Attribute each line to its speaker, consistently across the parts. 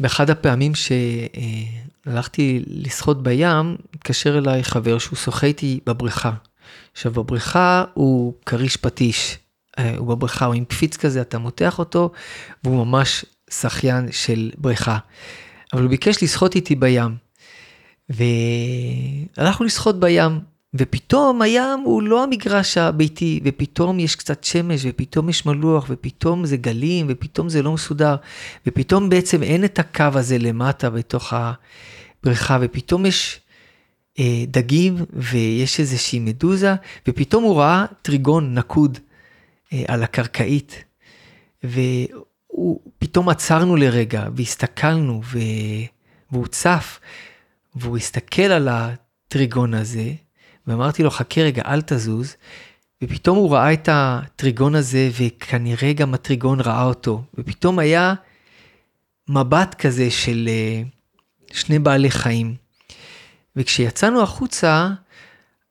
Speaker 1: באחד הפעמים שהלכתי לשחות בים, התקשר אליי חבר שהוא שוחה איתי בבריכה. עכשיו בבריכה הוא כריש פטיש, אה, הוא בבריכה, הוא עם קפיץ כזה, אתה מותח אותו, והוא ממש שחיין של בריכה. אבל הוא ביקש לשחות איתי בים. והלכנו לשחות בים, ופתאום הים הוא לא המגרש הביתי, ופתאום יש קצת שמש, ופתאום יש מלוח, ופתאום זה גלים, ופתאום זה לא מסודר, ופתאום בעצם אין את הקו הזה למטה בתוך הבריכה, ופתאום יש אה, דגים, ויש איזושהי מדוזה, ופתאום הוא ראה טריגון נקוד אה, על הקרקעית, ופתאום עצרנו לרגע, והסתכלנו, ו... והוא צף, והוא הסתכל על הטריגון הזה, ואמרתי לו, חכה רגע, אל תזוז. ופתאום הוא ראה את הטריגון הזה, וכנראה גם הטריגון ראה אותו. ופתאום היה מבט כזה של אה, שני בעלי חיים. וכשיצאנו החוצה,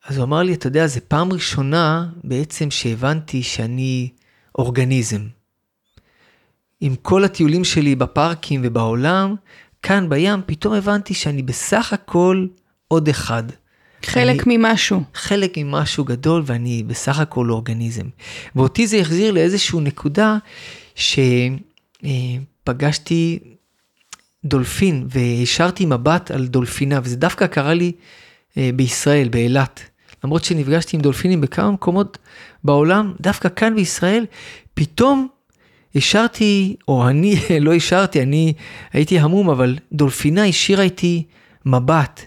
Speaker 1: אז הוא אמר לי, אתה יודע, זו פעם ראשונה בעצם שהבנתי שאני אורגניזם. עם כל הטיולים שלי בפארקים ובעולם, כאן בים, פתאום הבנתי שאני בסך הכל עוד אחד.
Speaker 2: חלק אני, ממשהו.
Speaker 1: חלק ממשהו גדול ואני בסך הכל אורגניזם. ואותי זה החזיר לאיזושהי נקודה שפגשתי דולפין והשארתי מבט על דולפינה וזה דווקא קרה לי אה, בישראל, באילת. למרות שנפגשתי עם דולפינים בכמה מקומות בעולם, דווקא כאן בישראל, פתאום השארתי, או אני לא השארתי, אני הייתי המום, אבל דולפינה השאירה איתי מבט.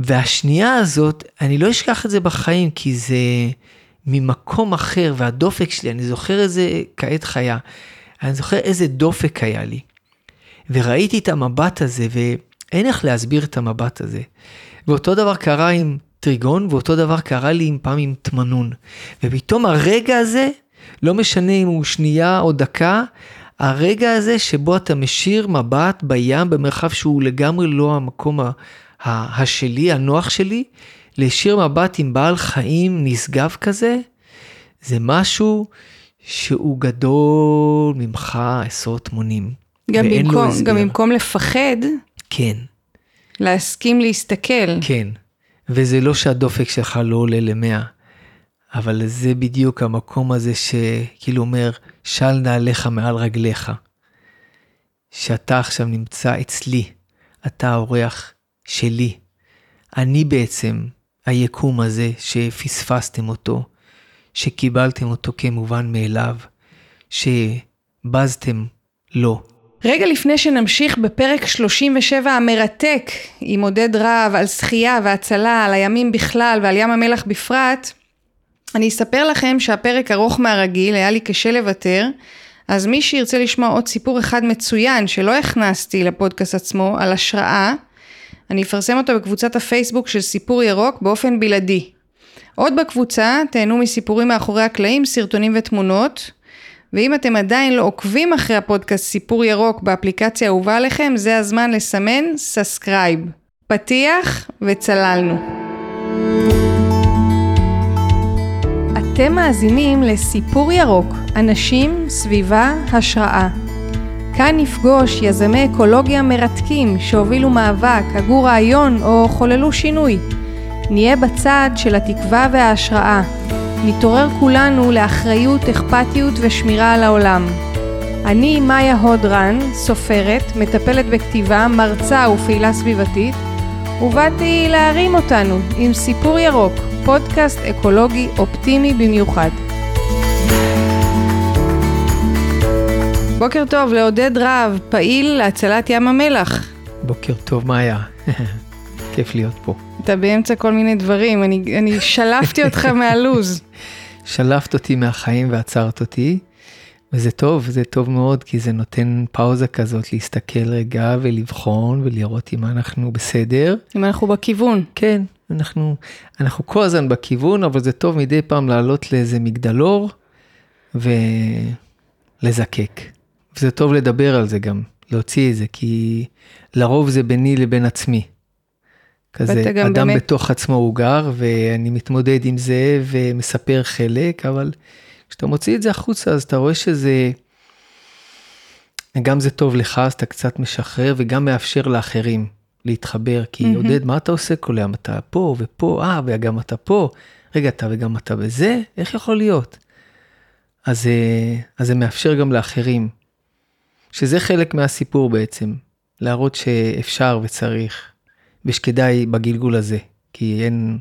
Speaker 1: והשנייה הזאת, אני לא אשכח את זה בחיים, כי זה ממקום אחר, והדופק שלי, אני זוכר איזה כעת חיה, אני זוכר איזה דופק היה לי. וראיתי את המבט הזה, ואין איך להסביר את המבט הזה. ואותו דבר קרה עם טריגון, ואותו דבר קרה לי עם פעם עם תמנון. ופתאום הרגע הזה, לא משנה אם הוא שנייה או דקה, הרגע הזה שבו אתה משאיר מבט בים במרחב שהוא לגמרי לא המקום השלי, הנוח שלי, להישיר מבט עם בעל חיים נשגב כזה, זה משהו שהוא גדול ממך עשרות מונים.
Speaker 2: גם במקום, גם במקום לפחד,
Speaker 1: כן.
Speaker 2: להסכים להסתכל.
Speaker 1: כן, וזה לא שהדופק שלך לא עולה למאה, אבל זה בדיוק המקום הזה שכאילו אומר, של נעליך מעל רגליך. שאתה עכשיו נמצא אצלי, אתה האורח שלי. אני בעצם היקום הזה שפספסתם אותו, שקיבלתם אותו כמובן מאליו, שבזתם לו.
Speaker 2: רגע לפני שנמשיך בפרק 37 המרתק עם עודד רהב על שחייה והצלה, על הימים בכלל ועל ים המלח בפרט, אני אספר לכם שהפרק ארוך מהרגיל, היה לי קשה לוותר, אז מי שירצה לשמוע עוד סיפור אחד מצוין שלא הכנסתי לפודקאסט עצמו, על השראה, אני אפרסם אותו בקבוצת הפייסבוק של סיפור ירוק באופן בלעדי. עוד בקבוצה תהנו מסיפורים מאחורי הקלעים, סרטונים ותמונות. ואם אתם עדיין לא עוקבים אחרי הפודקאסט סיפור ירוק באפליקציה האהובה עליכם, זה הזמן לסמן subscribe. פתיח וצללנו. אתם מאזינים לסיפור ירוק, אנשים, סביבה, השראה. כאן נפגוש יזמי אקולוגיה מרתקים שהובילו מאבק, הגו רעיון או חוללו שינוי. נהיה בצד של התקווה וההשראה. נתעורר כולנו לאחריות, אכפתיות ושמירה על העולם. אני מאיה הודרן, סופרת, מטפלת בכתיבה, מרצה ופעילה סביבתית, ובאתי להרים אותנו עם סיפור ירוק, פודקאסט אקולוגי אופטימי במיוחד. בוקר טוב לעודד רהב, פעיל להצלת ים המלח.
Speaker 1: בוקר טוב, מאיה. כיף להיות פה.
Speaker 2: אתה באמצע כל מיני דברים, אני, אני שלפתי אותך מהלוז.
Speaker 1: שלפת אותי מהחיים ועצרת אותי, וזה טוב, זה טוב מאוד, כי זה נותן פאוזה כזאת להסתכל רגע ולבחון ולראות אם אנחנו בסדר.
Speaker 2: אם אנחנו בכיוון.
Speaker 1: כן, אנחנו, אנחנו כל הזמן בכיוון, אבל זה טוב מדי פעם לעלות לאיזה מגדלור ולזקק. וזה טוב לדבר על זה גם, להוציא את זה, כי לרוב זה ביני לבין עצמי. כזה, אדם באמת... בתוך עצמו הוא גר, ואני מתמודד עם זה ומספר חלק, אבל כשאתה מוציא את זה החוצה, אז אתה רואה שזה גם זה טוב לך, אז אתה קצת משחרר, וגם מאפשר לאחרים להתחבר. כי
Speaker 2: מהמם.
Speaker 1: עודד, מה אתה עושה כל היום? אתה פה ופה, אה, וגם אתה פה. רגע, אתה וגם אתה בזה? איך יכול להיות? אז, אה, אז זה מאפשר גם לאחרים. שזה חלק מהסיפור בעצם, להראות שאפשר וצריך, ושכדאי בגלגול הזה, כי אין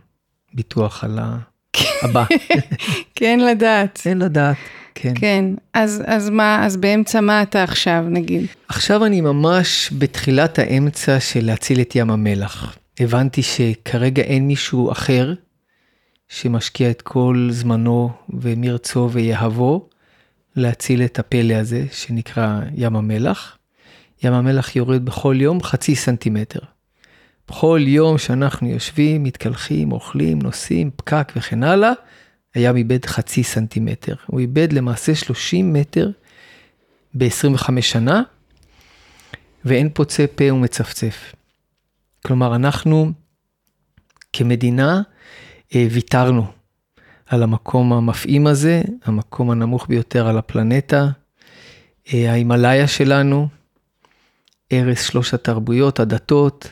Speaker 1: ביטוח על הבא.
Speaker 2: כן לדעת.
Speaker 1: אין לדעת, כן.
Speaker 2: כן, אז, אז מה, אז באמצע מה אתה עכשיו, נגיד?
Speaker 1: עכשיו אני ממש בתחילת האמצע של להציל את ים המלח. הבנתי שכרגע אין מישהו אחר שמשקיע את כל זמנו ומרצו ויהבו להציל את הפלא הזה שנקרא ים המלח. ים המלח יורד בכל יום חצי סנטימטר. בכל יום שאנחנו יושבים, מתקלחים, אוכלים, נוסעים, פקק וכן הלאה, הים איבד חצי סנטימטר. הוא איבד למעשה 30 מטר ב-25 שנה, ואין פוצה פה ומצפצף. כלומר, אנחנו כמדינה אה, ויתרנו על המקום המפעים הזה, המקום הנמוך ביותר על הפלנטה, אה, ההימאליה שלנו, ערש שלוש התרבויות, הדתות,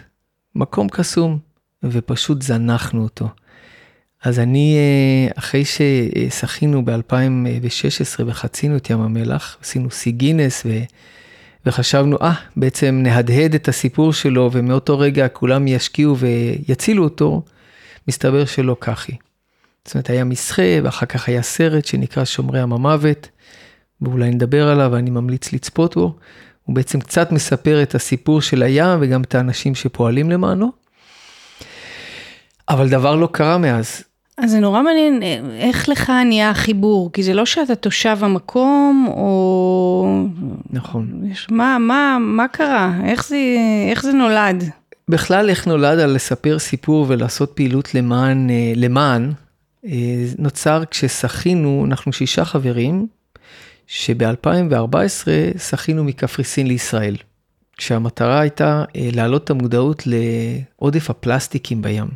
Speaker 1: מקום קסום, ופשוט זנחנו אותו. אז אני, אה, אחרי ששחינו ב-2016 וחצינו את ים המלח, עשינו שיא גינס ו... וחשבנו, אה, בעצם נהדהד את הסיפור שלו ומאותו רגע כולם ישקיעו ויצילו אותו, מסתבר שלא כך היא. זאת אומרת, היה מסחה ואחר כך היה סרט שנקרא שומרי ים המוות, ואולי נדבר עליו ואני ממליץ לצפות בו. הוא בעצם קצת מספר את הסיפור של הים וגם את האנשים שפועלים למענו. אבל דבר לא קרה מאז.
Speaker 2: אז זה נורא מעניין איך לך נהיה החיבור, כי זה לא שאתה תושב המקום, או...
Speaker 1: נכון.
Speaker 2: יש, מה, מה, מה קרה? איך זה, איך זה נולד?
Speaker 1: בכלל, איך נולד על לספר סיפור ולעשות פעילות למען, אה, למען, נוצר כששחינו, אנחנו שישה חברים, שב-2014 שחינו מקפריסין לישראל. כשהמטרה הייתה אה, להעלות את המודעות לעודף הפלסטיקים בים.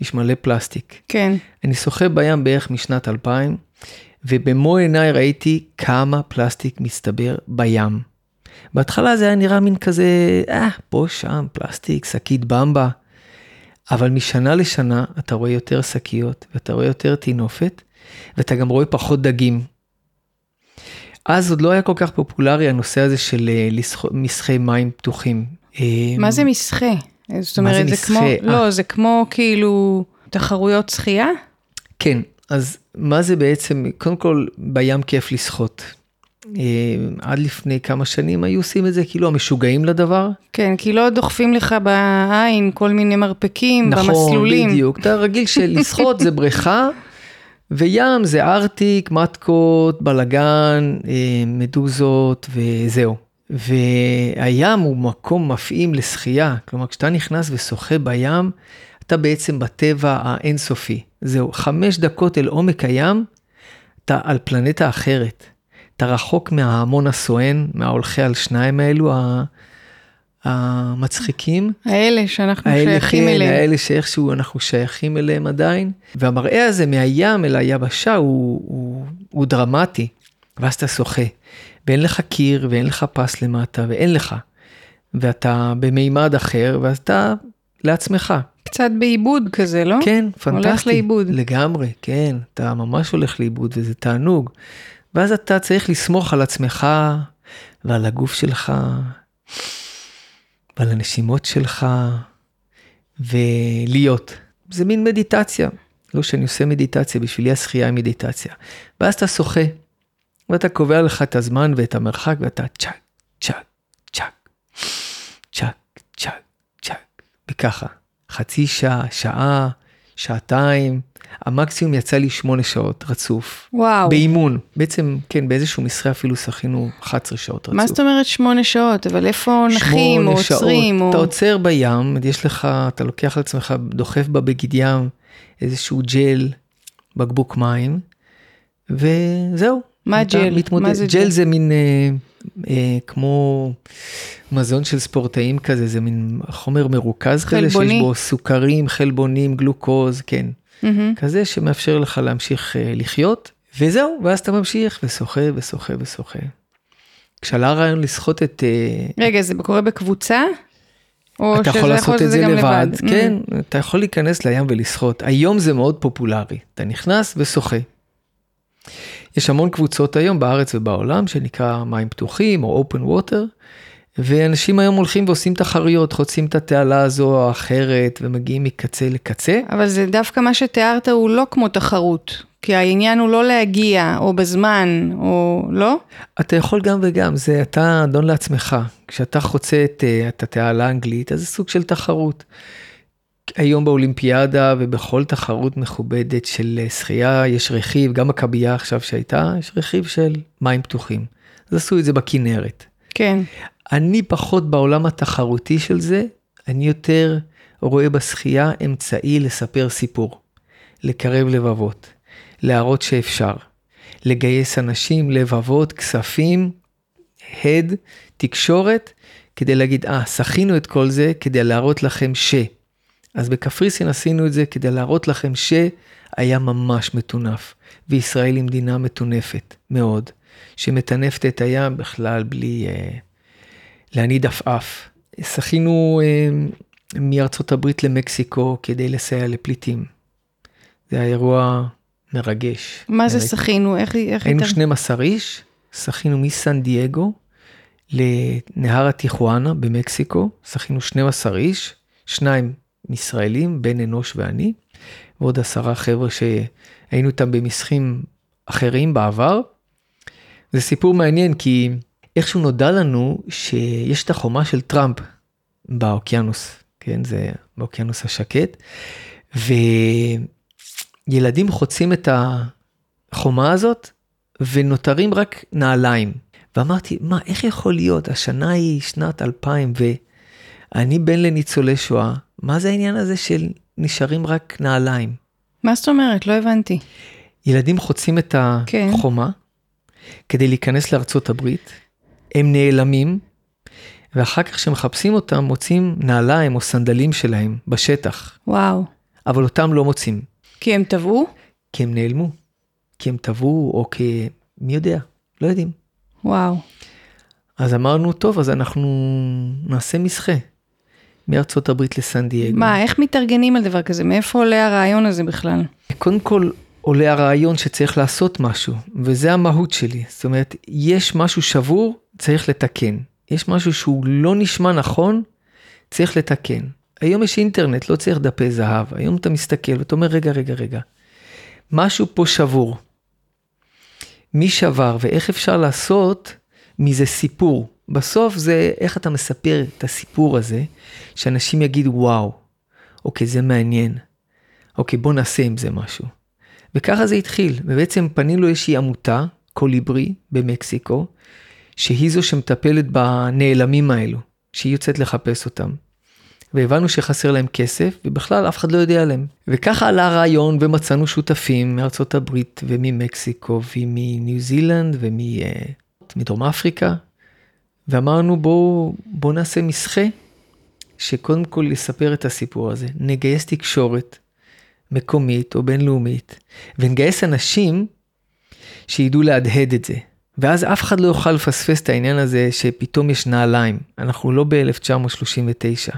Speaker 1: יש מלא פלסטיק.
Speaker 2: כן.
Speaker 1: אני שוחה בים בערך משנת 2000, ובמו עיניי ראיתי כמה פלסטיק מסתבר בים. בהתחלה זה היה נראה מין כזה, אה, פה, שם, פלסטיק, שקית במבה. אבל משנה לשנה אתה רואה יותר שקיות, ואתה רואה יותר טינופת, ואתה גם רואה פחות דגים. אז עוד לא היה כל כך פופולרי הנושא הזה של אה, משחי מים פתוחים.
Speaker 2: מה זה מסחה? זאת
Speaker 1: זה
Speaker 2: אומרת, זה
Speaker 1: מסחה?
Speaker 2: כמו,
Speaker 1: אה.
Speaker 2: לא, זה כמו כאילו תחרויות שחייה?
Speaker 1: כן, אז מה זה בעצם, קודם כל, בים כיף לשחות. אה, עד לפני כמה שנים היו עושים את זה כאילו המשוגעים לדבר.
Speaker 2: כן, כי לא דוחפים לך בעין כל מיני מרפקים
Speaker 1: נכון,
Speaker 2: במסלולים.
Speaker 1: בדיוק. אתה רגיל שלשחות זה בריכה, וים זה ארטיק, מתקות, בלגן, אה, מדוזות וזהו. והים הוא מקום מפעים לשחייה, כלומר כשאתה נכנס ושוחה בים, אתה בעצם בטבע האינסופי. זהו, חמש דקות אל עומק הים, אתה על פלנטה אחרת. אתה רחוק מההמון הסואן, מההולכי על שניים האלו המצחיקים.
Speaker 2: האלה שאנחנו
Speaker 1: האלה,
Speaker 2: שייכים
Speaker 1: כן,
Speaker 2: אליהם.
Speaker 1: האלה שאיכשהו אנחנו שייכים אליהם עדיין. והמראה הזה מהים אל היבשה הוא, הוא, הוא דרמטי. ואז אתה שוחה, ואין לך קיר, ואין לך פס למטה, ואין לך. ואתה במימד אחר, ואז אתה לעצמך.
Speaker 2: קצת בעיבוד כזה, לא?
Speaker 1: כן, פנטסטי.
Speaker 2: הולך לאיבוד.
Speaker 1: לגמרי, כן, אתה ממש הולך לאיבוד וזה תענוג. ואז אתה צריך לסמוך על עצמך ועל הגוף שלך ועל הנשימות שלך ולהיות. זה מין מדיטציה. לא שאני עושה מדיטציה, בשבילי השחייה היא מדיטציה. ואז אתה שוחה, ואתה קובע לך את הזמן ואת המרחק ואתה צ'אק, צ'אק, צ'אק, צ'אק, צ'אק, צ'אק, וככה. חצי שעה, שעה, שעתיים, המקסימום יצא לי שמונה שעות רצוף.
Speaker 2: וואו.
Speaker 1: באימון, בעצם, כן, באיזשהו משרה אפילו שחינו 11 שעות רצוף.
Speaker 2: מה זאת אומרת שמונה שעות? אבל איפה נחים או
Speaker 1: שמונה שעות.
Speaker 2: עוצרים? או...
Speaker 1: אתה עוצר בים, יש לך, אתה לוקח על עצמך, דוחף בבגד ים איזשהו ג'ל, בקבוק מים, וזהו.
Speaker 2: מה ג'ל?
Speaker 1: מתמודד.
Speaker 2: מה זה
Speaker 1: ג'ל?
Speaker 2: ג'ל?
Speaker 1: זה מין אה, אה, כמו מזון של ספורטאים כזה, זה מין חומר מרוכז כזה, שיש
Speaker 2: חלבוני.
Speaker 1: בו סוכרים, חלבונים, גלוקוז, כן.
Speaker 2: מהמם.
Speaker 1: כזה שמאפשר לך להמשיך אה, לחיות, וזהו, ואז אתה ממשיך ושוחה ושוחה ושוחה. כשעלה הרעיון לשחות את... אה,
Speaker 2: רגע, זה קורה בקבוצה? או
Speaker 1: אתה יכול לעשות את זה
Speaker 2: גם
Speaker 1: לבד,
Speaker 2: Mm.
Speaker 1: כן, אתה יכול להיכנס לים ולשחות. היום זה מאוד פופולרי, אתה נכנס ושוחה. יש המון קבוצות היום בארץ ובעולם שנקרא מים פתוחים או open water, ואנשים היום הולכים ועושים תחרויות, חוצים את התעלה הזו או אחרת ומגיעים מקצה לקצה.
Speaker 2: אבל זה דווקא מה שתיארת הוא לא כמו תחרות. כי העניין הוא לא להגיע, או בזמן, או לא?
Speaker 1: אתה יכול גם וגם, זה אתה אדון לעצמך. כשאתה חוצה את, אה, את התעלה האנגלית, אז זה סוג של תחרות. היום באולימפיאדה ובכל תחרות מכובדת של אה, שחייה, יש רכיב, גם מכבייה עכשיו שהייתה, יש רכיב של מים פתוחים. אז עשו את זה בכנרת.
Speaker 2: כן.
Speaker 1: אני פחות בעולם התחרותי של זה, אני יותר רואה בשחייה אמצעי לספר סיפור, לקרב לבבות, להראות שאפשר, לגייס אנשים, לבבות, כספים, הד, תקשורת, כדי להגיד, אה, שחינו את כל זה כדי להראות לכם ש. אז בקפריסין עשינו את זה כדי להראות לכם שהיה ממש מטונף, וישראל היא מדינה מטונפת מאוד, שמטנפת את הים בכלל בלי אה, להניד עפעף. שחינו אה, מארצות הברית למקסיקו כדי לסייע לפליטים. זה היה אירוע מרגש.
Speaker 2: מה זה. שחינו? איך איך
Speaker 1: היינו
Speaker 2: התאר-
Speaker 1: 12 איש, שחינו מסן דייגו לנהר הטיחואנה במקסיקו, שחינו 12 איש, שניים ישראלים, בן אנוש ואני, ועוד עשרה חבר'ה שהיינו איתם במשחים אחרים בעבר. זה סיפור מעניין כי איכשהו נודע לנו שיש את החומה של טראמפ באוקיינוס, כן, זה באוקיינוס השקט, וילדים חוצים את החומה הזאת ונותרים רק נעליים. ואמרתי, מה, איך יכול להיות? השנה היא שנת 2000 ואני בן לניצולי שואה, מה זה העניין הזה של נשארים רק נעליים?
Speaker 2: מה זאת אומרת? לא הבנתי.
Speaker 1: ילדים חוצים את
Speaker 2: כן.
Speaker 1: החומה כדי להיכנס לארצות הברית, הם נעלמים, ואחר כך כשמחפשים אותם מוצאים נעליים או סנדלים שלהם בשטח,
Speaker 2: וואו.
Speaker 1: אבל אותם לא מוצאים,
Speaker 2: כי הם טבעו?
Speaker 1: כי הם נעלמו, כי הם טבעו או כי... מי יודע, לא יודעים.
Speaker 2: וואו.
Speaker 1: אז אמרנו, טוב, אז אנחנו נעשה מסחה. מארצות הברית לסן דייגו.
Speaker 2: מה, איך מתארגנים על דבר כזה? מאיפה עולה הרעיון הזה בכלל?
Speaker 1: קודם כל עולה הרעיון שצריך לעשות משהו, וזה המהות שלי. זאת אומרת, יש משהו שבור, צריך לתקן. יש משהו שהוא לא נשמע נכון, צריך לתקן. היום יש אינטרנט, לא צריך דפי זהב. היום אתה מסתכל ואתה אומר, רגע, רגע, רגע. משהו פה שבור. מי שבר ואיך אפשר לעשות מזה סיפור. בסוף זה איך אתה מספר את הסיפור הזה, שאנשים יגידו, וואו, אוקיי, זה מעניין. אוקיי, בוא נעשה עם זה משהו. וככה זה התחיל, ובעצם פנינו לאיזושהי עמותה, קוליברי, במקסיקו, שהיא זו שמטפלת בנעלמים האלו, שהיא יוצאת לחפש אותם. והבנו שחסר להם כסף, ובכלל אף אחד לא יודע עליהם. וככה עלה הרעיון, ומצאנו שותפים מארצות הברית, וממקסיקו, ומניו זילנד, ומדרום אפריקה, ואמרנו בואו בוא נעשה משחה, שקודם כל יספר את הסיפור הזה, נגייס תקשורת מקומית או בינלאומית, ונגייס אנשים שידעו להדהד את זה. ואז אף אחד לא יוכל לפספס את העניין הזה שפתאום נעלם ים. אנחנו לא ב-1939.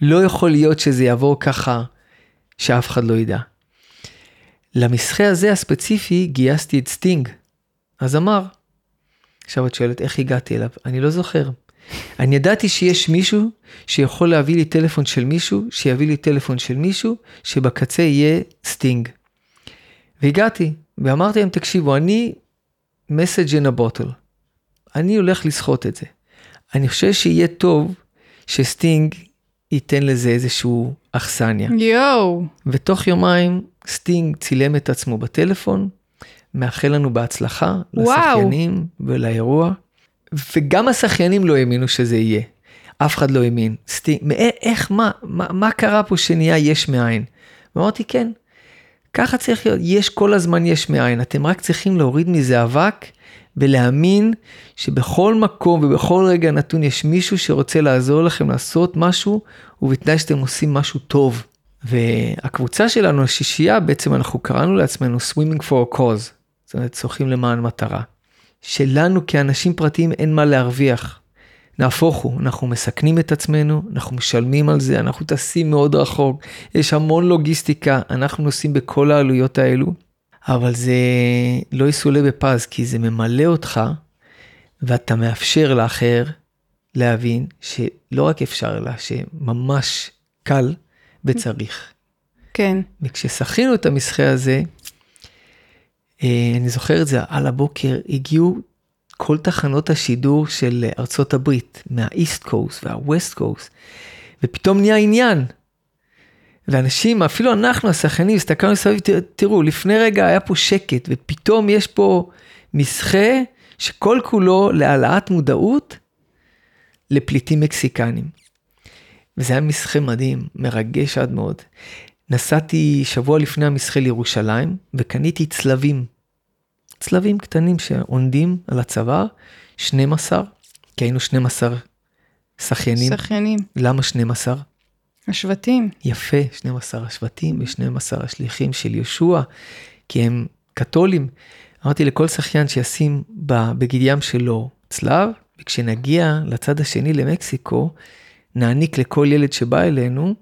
Speaker 1: לא יכול להיות שזה יעבור ככה שאף אחד לא ידע. למשחה הזה הספציפי גייסתי את סטינג. אז אמר, עכשיו את שואלת איך הגעתי אליו, אני לא זוכר. אני ידעתי שיש מישהו שיכול להביא לי טלפון של מישהו, שיביא לי טלפון של מישהו, שבקצה יהיה סטינג. והגעתי, ואמרתי להם, תקשיבו, אני message in a bottle. אני הולך לשחות את זה. אני חושב שיהיה טוב שסטינג ייתן לזה איזשהו אכסניה.
Speaker 2: יואו.
Speaker 1: ותוך יומיים סטינג צילם את עצמו בטלפון, מאחל לנו בהצלחה
Speaker 2: וואו.
Speaker 1: לשחיינים ולאירוע, וגם השחיינים לא האמינו שזה יהיה. אף אחד לא האמין. סטינג, מא- איך, מה, מה, מה קרה פה שנהיה יש מאין? ואמרתי, כן, ככה צריך להיות, יש כל הזמן יש מאין, אתם רק צריכים להוריד מזה אבק ולהאמין שבכל מקום ובכל רגע נתון יש מישהו שרוצה לעזור לכם לעשות משהו, ובתנאי שאתם עושים משהו טוב. והקבוצה שלנו, השישייה, בעצם אנחנו קראנו לעצמנו Swimming for a cause, זאת אומרת, שוחים למען מטרה. שלנו כאנשים פרטיים אין מה להרוויח. נהפוך הוא, אנחנו מסכנים את עצמנו, אנחנו משלמים על זה, אנחנו טסים מאוד רחוק, יש המון לוגיסטיקה, אנחנו נוסעים בכל העלויות האלו, אבל זה לא יסולא בפז, כי זה ממלא אותך, ואתה מאפשר לאחר להבין שלא רק אפשר, אלא שממש קל וצריך.
Speaker 2: כן.
Speaker 1: וכששחינו את המסחה הזה, אה, אני זוכר את זה, על הבוקר הגיעו כל תחנות השידור של ארצות הברית, מהאיסט קוסט והווסט קוסט, ופתאום נהיה עניין. ואנשים, אפילו אנחנו השחיינים, הסתכלנו מסביב, תראו, לפני רגע היה פה שקט, ופתאום יש פה מסחה שכל כולו להעלאת מודעות לפליטים מקסיקנים. וזה היה מסחה מדהים, מרגש עד מאוד. נסעתי שבוע לפני המסחה לירושלים וקניתי צלבים. צלבים קטנים שעונדים על הצוואר, 12, כי היינו 12 שחיינים.
Speaker 2: שחיינים.
Speaker 1: למה 12?
Speaker 2: השבטים.
Speaker 1: יפה, 12 השבטים ו-12 השליחים של יהושע, כי הם קתולים. אמרתי לכל שחיין שישים בבגד ים שלו צלב, וכשנגיע לצד השני למקסיקו, נעניק לכל ילד שבא אלינו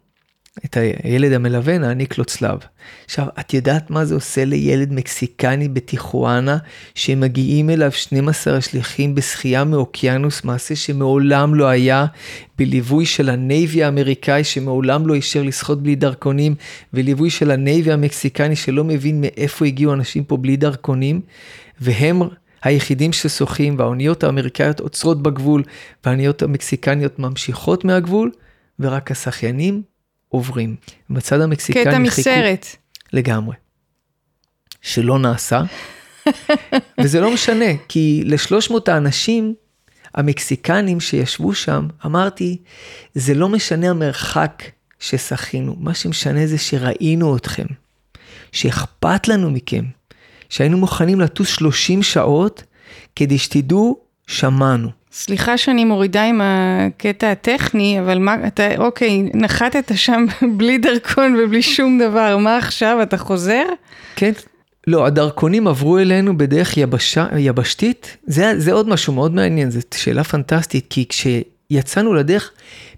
Speaker 1: את הילד המלווה, נעניק לו צלב. עכשיו, את יודעת מה זה עושה לילד מקסיקני בטיחואנה, שמגיעים אליו 12 השליחים בשחייה מאוקיינוס, מעשה שמעולם לא היה, בליווי של הנייבי האמריקאי, שמעולם לא אישר לשחות בלי דרכונים, וליווי של הנייבי המקסיקני, שלא מבין מאיפה הגיעו אנשים פה בלי דרכונים, והם... היחידים ששוחים והאוניות האמריקאיות עוצרות בגבול והאוניות המקסיקניות ממשיכות מהגבול ורק השחיינים עוברים. בצד המקסיקני
Speaker 2: קטע מסרט.
Speaker 1: לגמרי. שלא נעשה. וזה לא משנה, כי לשלוש מאות האנשים המקסיקנים שישבו שם, אמרתי, זה לא משנה המרחק ששחינו, מה שמשנה זה שראינו אתכם, שאכפת לנו מכם, שהיינו מוכנים לטוס 30 שעות כדי שתדעו, שמענו.
Speaker 2: סליחה שאני מורידה עם הקטע הטכני, אבל מה, אתה, אוקיי, נחתת שם בלי דרכון ובלי שום דבר, מה עכשיו, אתה חוזר?
Speaker 1: כן. לא, הדרכונים עברו אלינו בדרך יבשה, יבשתית, זה, זה עוד משהו מאוד מעניין, זו שאלה פנטסטית, כי כשיצאנו לדרך,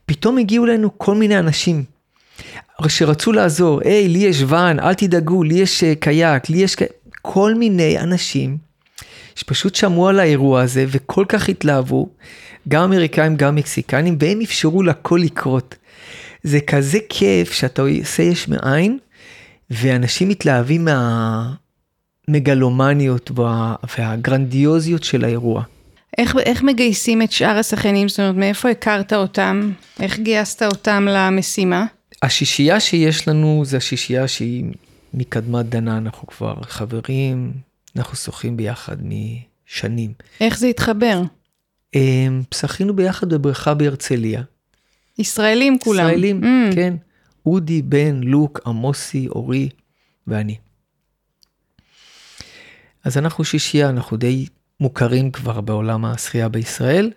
Speaker 1: פתאום הגיעו אלינו כל מיני אנשים שרצו לעזור, היי, לי יש ואן, אל תדאגו, לי יש אה, קייק, לי יש... כל מיני אנשים שפשוט שמעו על האירוע הזה וכל כך התלהבו, גם אמריקאים, גם מקסיקנים, והם אפשרו לכל לקרות. זה כזה כיף שאתה עושה יש מאין, ואנשים מתלהבים מהמגלומניות וה... והגרנדיוזיות של האירוע.
Speaker 2: איך, איך מגייסים את שאר השחיינים? זאת אומרת, מאיפה הכרת אותם? איך גייסת אותם למשימה?
Speaker 1: השישייה שיש לנו זה השישייה שהיא מקדמת דנה, אנחנו כבר חברים, אנחנו שוחים ביחד משנים.
Speaker 2: איך זה התחבר?
Speaker 1: אמ, שחינו ביחד בבריכה בהרצליה.
Speaker 2: ישראלים כולם.
Speaker 1: ישראלים, mm. כן. אודי, בן, לוק, עמוסי, אורי ואני. אז אנחנו שישייה, אנחנו די מוכרים כבר בעולם השחייה בישראל,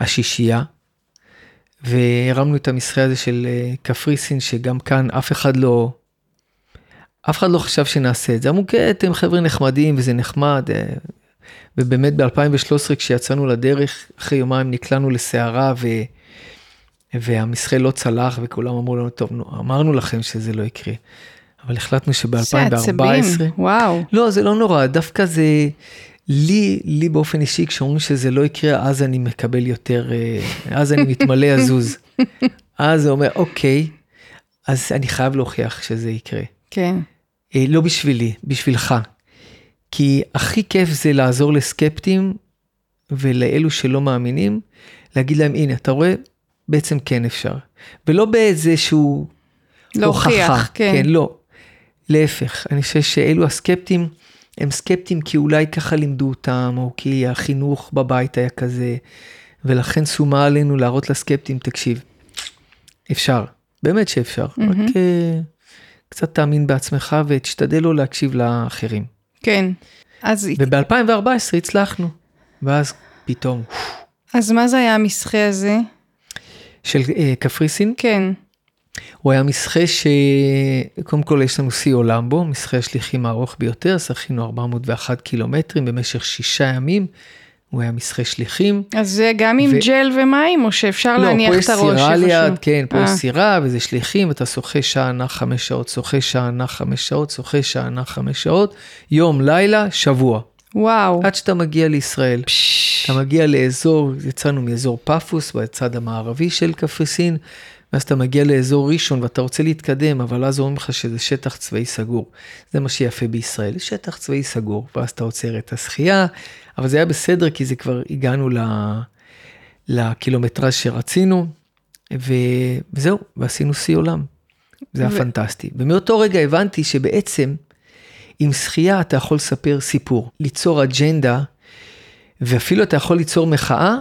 Speaker 1: השישייה. והרמנו את המסחה הזה של אה, קפריסין, שגם כאן אף אחד לא אף אחד לא חשב שנעשה את זה. אמרו, כן, אתם חבר'ה נחמדים וזה נחמד. אה, ובאמת ב-2013 כשיצאנו לדרך, אחרי יומיים נקלענו לסערה ו... והמסחה לא צלח וכולם אמרו לנו, טוב, נו, אמרנו לכם שזה לא יקרה. אבל החלטנו שב-2014...
Speaker 2: וואו.
Speaker 1: לא, זה לא נורא, דווקא זה... לי, לי באופן אישי, כשאומרים שזה לא יקרה, אז אני מקבל יותר, אה, אז אני מתמלא עזוז. אז זה אומר, אוקיי, אז אני חייב להוכיח שזה יקרה.
Speaker 2: כן.
Speaker 1: אה, לא בשבילי, בשבילך. כי הכי כיף זה לעזור לסקפטים ולאלו שלא מאמינים, להגיד להם, הנה, אתה רואה, בעצם כן אפשר. ולא באיזשהו
Speaker 2: להוכיח, הוכחה. כן.
Speaker 1: כן, לא. להפך, אני חושב שאלו הסקפטים, הם סקפטים כי אולי ככה לימדו אותם, או כי החינוך בבית היה כזה, ולכן שומה עלינו להראות לסקפטים, תקשיב, אפשר, באמת שאפשר, mm-hmm. רק קצת תאמין בעצמך ותשתדל לא להקשיב לאחרים.
Speaker 2: כן. אז...
Speaker 1: וב-2014 הצלחנו, ואז פתאום...
Speaker 2: אז מה זה היה המסחה הזה?
Speaker 1: של uh, קפריסין?
Speaker 2: כן.
Speaker 1: הוא היה מסחה שקודם כל יש לנו שיא עולם בו, מסחה השליחים הארוך ביותר, שחינו 401 קילומטרים במשך שישה ימים. הוא היה מסחה שליחים.
Speaker 2: אז זה גם עם
Speaker 1: ו-
Speaker 2: ג'ל ומים, או שאפשר
Speaker 1: לא,
Speaker 2: להניח
Speaker 1: פה
Speaker 2: את
Speaker 1: יש
Speaker 2: הראש
Speaker 1: סירה
Speaker 2: איפשהו?
Speaker 1: ליד, כן, פה יש
Speaker 2: אה.
Speaker 1: סירה וזה שליחים, אתה שוחה שעה, נח חמש שעות, שוחה שעה, נח חמש שעות, שוחה שעה, נח חמש שעות, יום, לילה, שבוע.
Speaker 2: וואו.
Speaker 1: עד שאתה מגיע לישראל.
Speaker 2: פש,
Speaker 1: אתה מגיע לאזור, יצאנו מאזור פאפוס, בצד המערבי של קפריסין, ואז אתה מגיע לאזור ראשון ואתה רוצה להתקדם, אבל אז אומרים לך שזה שטח צבאי סגור. זה מה שיפה בישראל, שטח צבאי סגור, ואז אתה עוצר את השחייה, אבל זה היה בסדר כי זה כבר הגענו ל... לקילומטרז שרצינו, ו... וזהו, ועשינו שיא עולם. זה היה
Speaker 2: ו-
Speaker 1: פנטסטי. ומאותו רגע הבנתי שבעצם עם שחייה אתה יכול לספר סיפור, ליצור אג'נדה, ואפילו אתה יכול ליצור מחאה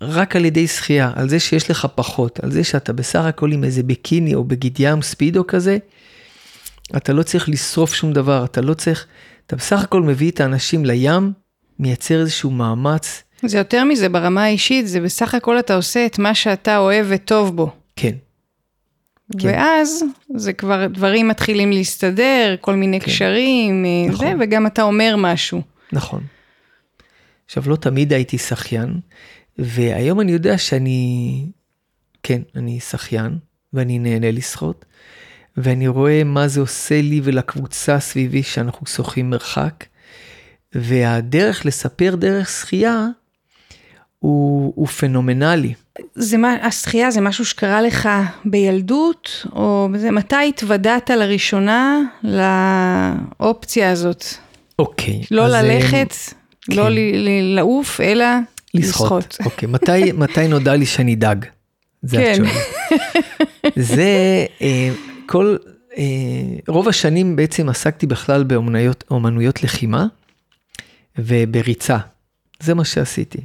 Speaker 1: רק על ידי שחייה, על זה שיש לך פחות, על זה שאתה בסך הכל עם איזה ביקיני או בגיד ים ספידו כזה, אתה לא צריך לשרוף שום דבר, אתה לא צריך, אתה בסך הכל מביא את האנשים לים, מייצר איזשהו מאמץ,
Speaker 2: זה יותר מזה, ברמה האישית, זה בסך הכל אתה עושה את מה שאתה אוהב וטוב בו.
Speaker 1: כן, כן.
Speaker 2: ואז זה כבר, דברים מתחילים להסתדר, כל מיני
Speaker 1: כן.
Speaker 2: קשרים, אה,
Speaker 1: נכון.
Speaker 2: זה, וגם אתה אומר משהו.
Speaker 1: נכון. עכשיו, לא תמיד הייתי שחיין, והיום אני יודע שאני, כן, אני שחיין, ואני נהנה לשחות, ואני רואה מה זה עושה לי ולקבוצה סביבי שאנחנו שוחים מרחק, והדרך לספר דרך שחייה הוא, הוא פנומנלי.
Speaker 2: זה מה, השחייה זה משהו שקרה לך בילדות, או זה, מתי התוודעת לראשונה לאופציה הזאת?
Speaker 1: אוקיי.
Speaker 2: לא
Speaker 1: אז, אה,
Speaker 2: ללכת, לא
Speaker 1: כן.
Speaker 2: לעוף, אלא
Speaker 1: לשחות. אוקיי, מתי, מתי נודע לי שאני דג? זה
Speaker 2: כן.
Speaker 1: זה אה, כל, אה, רוב השנים בעצם עסקתי בכלל באומנויות אומנויות לחימה ובריצה. זה מה שעשיתי.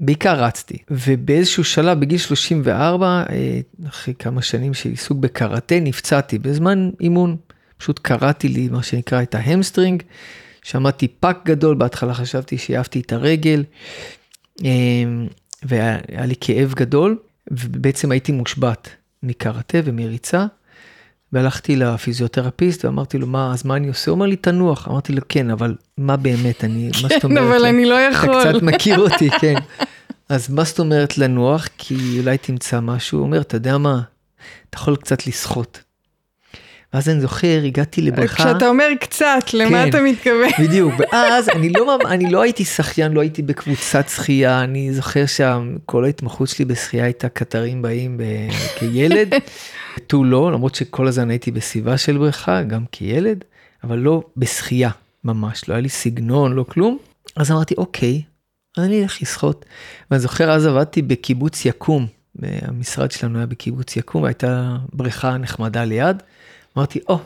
Speaker 1: בעיקר רצתי, ובאיזשהו שלב, בגיל 34, אה, אחרי כמה שנים של עיסוק בקראטה, נפצעתי בזמן אימון. פשוט קרעתי לי מה שנקרא את ה hamstring, שמעתי פאק גדול, בהתחלה חשבתי שהעפתי את הרגל, והיה היה לי כאב גדול, ובעצם הייתי מושבת מקראטה ומריצה, והלכתי לפיזיותרפיסט ואמרתי לו, מה, אז מה אני עושה? הוא אומר לי, תנוח. אמרתי לו, כן, אבל מה באמת, אני, מה זאת
Speaker 2: כן,
Speaker 1: אומרת?
Speaker 2: אבל
Speaker 1: לי?
Speaker 2: אני לא
Speaker 1: אתה
Speaker 2: יכול.
Speaker 1: קצת מכיר אותי, כן. אז מה זאת אומרת לנוח? כי אולי תמצא משהו. הוא אומר, אתה יודע מה, אתה יכול קצת לשחות. ואז אני זוכר, הגעתי לבריכה.
Speaker 2: כשאתה אומר קצת, למה
Speaker 1: כן.
Speaker 2: אתה מתכוון?
Speaker 1: בדיוק, ואז אני לא, אני לא הייתי שחיין, לא הייתי בקבוצת שחייה, אני זוכר שכל ההתמחות שלי בשחייה הייתה קטרים באים ב- כילד, ותו לא, למרות שכל הזמן הייתי בסביבה של בריכה, גם כילד, אבל לא בשחייה ממש, לא היה לי סגנון, לא כלום. אז אמרתי, אוקיי, אני אלך לשחות. ואני זוכר, אז עבדתי בקיבוץ יקום, המשרד שלנו היה בקיבוץ יקום, הייתה בריכה נחמדה ליד. אמרתי, או,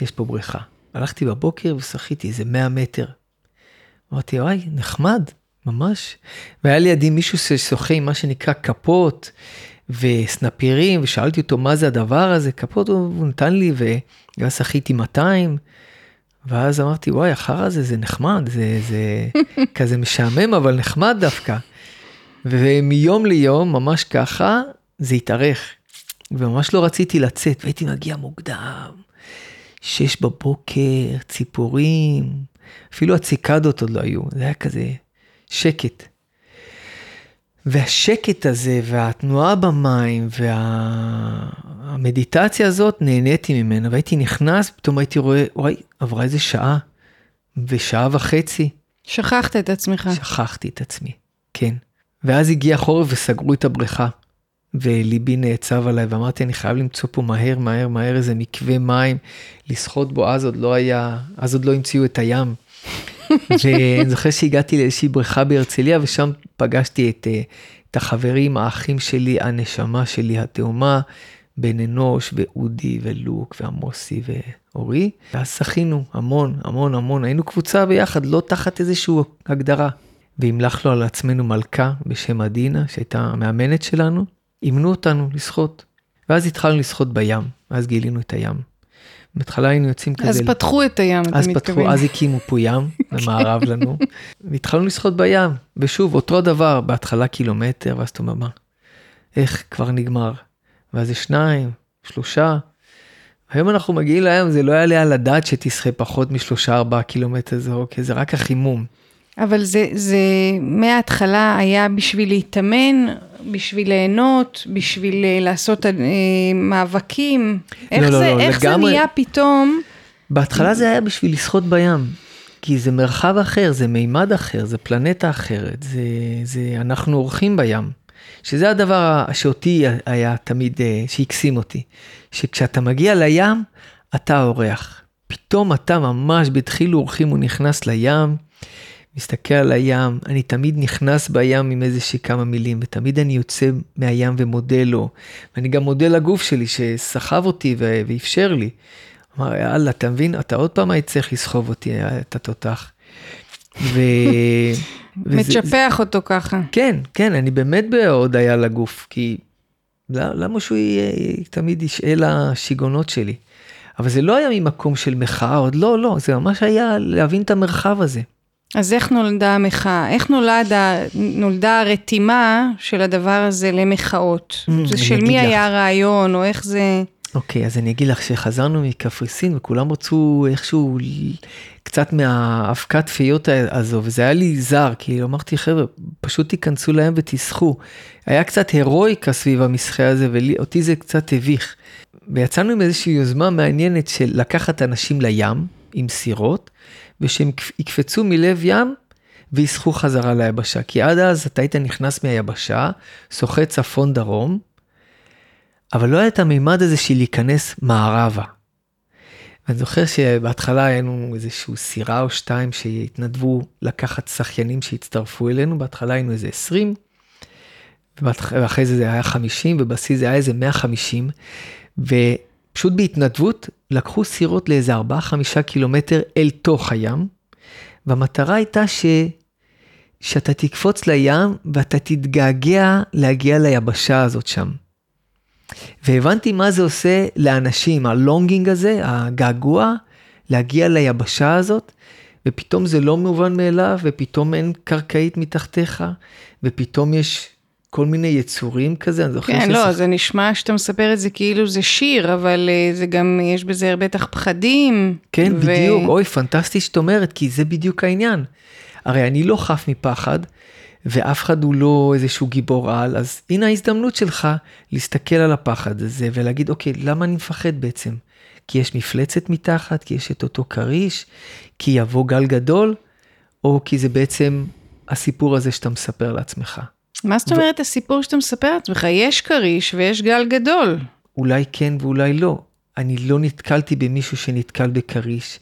Speaker 1: יש פה בריכה. הלכתי בבוקר ושחיתי איזה 100 מטר. אמרתי, וואי, נחמד, ממש. והיה לידי מישהו ששוחה עם מה שנקרא כפות וסנפירים, ושאלתי אותו מה זה הדבר הזה, כפות הוא נתן לי, וגם שחיתי 200. ואז אמרתי, וואי, החרא הזה זה נחמד, זה, זה כזה משעמם, אבל נחמד דווקא. ומיום ליום, ממש ככה, זה התארך. וממש לא רציתי לצאת, והייתי מגיע מוקדם. שש בבוקר, ציפורים, אפילו הציקדות עוד לא היו, זה היה כזה שקט. והשקט הזה, והתנועה במים, והמדיטציה הזאת, נהניתי ממנה, והייתי נכנס, פתאום הייתי רואה, וואי, עברה איזה שעה, ושעה וחצי,
Speaker 2: שכחת את עצמך.
Speaker 1: שכחתי את עצמי, כן. ואז הגיע חורף וסגרו את הבריכה, וליבי נעצב עליי, ואמרתי, אני חייב למצוא פה מהר, מהר, מהר איזה מקווה מים, לשחות בו, אז עוד לא היה, אז עוד לא המציאו את הים. ואני זוכר שהגעתי לאיזושהי בריכה בהרצליה, ושם פגשתי את, אה, את החברים, האחים שלי, הנשמה שלי, התאומה, בן אנוש, ואודי, ולוק, ועמוסי, ואורי. ואז שחינו המון, המון, המון, היינו קבוצה ביחד, לא תחת איזושהי הגדרה. והמלכנו על עצמנו מלכה בשם עדינה, שהייתה המאמנת שלנו, אימנו אותנו לשחות. ואז התחלנו לשחות בים, ואז גילינו את הים. בהתחלה היינו יוצאים כזה...
Speaker 2: אז פתחו את הים, אתה
Speaker 1: אז
Speaker 2: מתכוון.
Speaker 1: פתחו, אז הקימו פה ים, במערב לנו, והתחלנו לשחות בים, ושוב, אותו דבר, בהתחלה קילומטר, ואז אתה אומר, מה, איך כבר נגמר? ואז זה שניים, שלושה. היום אנחנו מגיעים לים, זה לא יעלה על הדעת שתשחה פחות משלושה ארבעה קילומטר, זה אוקיי, זה רק החימום.
Speaker 2: אבל זה, זה מההתחלה היה בשביל להתאמן, בשביל ליהנות, בשביל אה, לעשות אה, מאבקים. איך,
Speaker 1: לא,
Speaker 2: זה,
Speaker 1: לא,
Speaker 2: איך
Speaker 1: לגמרי.
Speaker 2: זה נהיה פתאום?
Speaker 1: בהתחלה זה היה בשביל לשחות בים, כי זה מרחב אחר, זה מימד אחר, זה פלנטה אחרת, זה, זה אנחנו אורחים בים. שזה הדבר שאותי היה תמיד, אה, שהקסים אותי, שכשאתה מגיע לים, אתה אורח. פתאום אתה ממש בדחיל אורחים, הוא נכנס לים, מסתכל על הים, אני תמיד נכנס בים עם איזושהי כמה מילים, ותמיד אני יוצא מהים ומודה לו, ואני גם מודה לגוף שלי שסחב אותי ואפשר לי. אמר, יאללה, אתה מבין, אתה עוד פעם היית צריך לסחוב אותי, את התותח. ו...
Speaker 2: מצ'פח וזה, אותו ככה.
Speaker 1: כן, כן, אני באמת בהודיה לגוף, כי למה שהוא יהיה, תמיד ישאל לשיגעונות שלי. אבל זה לא היה ממקום של מחאה, עוד לא, לא, זה ממש היה להבין את המרחב הזה.
Speaker 2: אז איך נולדה המחאה? איך נולד, נולדה הרתימה של הדבר הזה למחאות? Mm, זה של מי לך. היה הרעיון, או איך זה...
Speaker 1: אוקיי, okay, אז אני אגיד לך שחזרנו מקפריסין וכולם רצו איכשהו קצת מהאבקת פיות הזו, וזה היה לי זר, כי אמרתי, חבר'ה, פשוט תיכנסו להם ותשחו. היה קצת הירואיקה סביב המשחה הזה, ואותי זה קצת הביך. ויצאנו עם איזושהי יוזמה מעניינת של לקחת אנשים לים עם סירות, ושהם יקפצו מלב ים וישחו חזרה ליבשה. כי עד אז אתה היית נכנס מהיבשה, שוחה צפון דרום, אבל לא היה את המימד הזה של להיכנס מערבה. אני זוכר שבהתחלה היינו איזשהו סירה או שתיים שהתנדבו לקחת שחיינים שהצטרפו אלינו, בהתחלה היינו איזה 20, ואחרי זה זה היה 50, ובשיא זה היה איזה 150, ופשוט בהתנדבות לקחו סירות לאיזה 4-5 קילומטר אל תוך הים, והמטרה הייתה ש... שאתה תקפוץ לים ואתה תתגעגע להגיע ליבשה הזאת שם. והבנתי מה זה עושה לאנשים, הלונגינג הזה, הגעגוע, להגיע ליבשה הזאת, ופתאום זה לא מובן מאליו, ופתאום אין קרקעית מתחתיך, ופתאום יש כל מיני יצורים כזה, אני זוכר
Speaker 2: כן, לא, זה נשמע שאתה מספר את זה כאילו זה שיר, אבל uh, זה גם, יש בזה בטח פחדים.
Speaker 1: כן, ו... בדיוק, אוי, פנטסטי שאת אומרת, כי זה בדיוק העניין. הרי אני לא חף מפחד, ואף אחד הוא לא איזשהו גיבור על, אז הנה ההזדמנות שלך להסתכל על הפחד הזה ולהגיד, אוקיי, למה אני מפחד בעצם? כי יש מפלצת מתחת, כי יש את אותו כריש, כי יבוא גל גדול, או כי זה בעצם הסיפור הזה שאתה מספר לעצמך.
Speaker 2: מה זאת אומרת ו... הסיפור שאתה מספר לעצמך? יש כריש ויש גל גדול.
Speaker 1: אולי כן ואולי לא. אני לא נתקלתי במישהו שנתקל בכריש.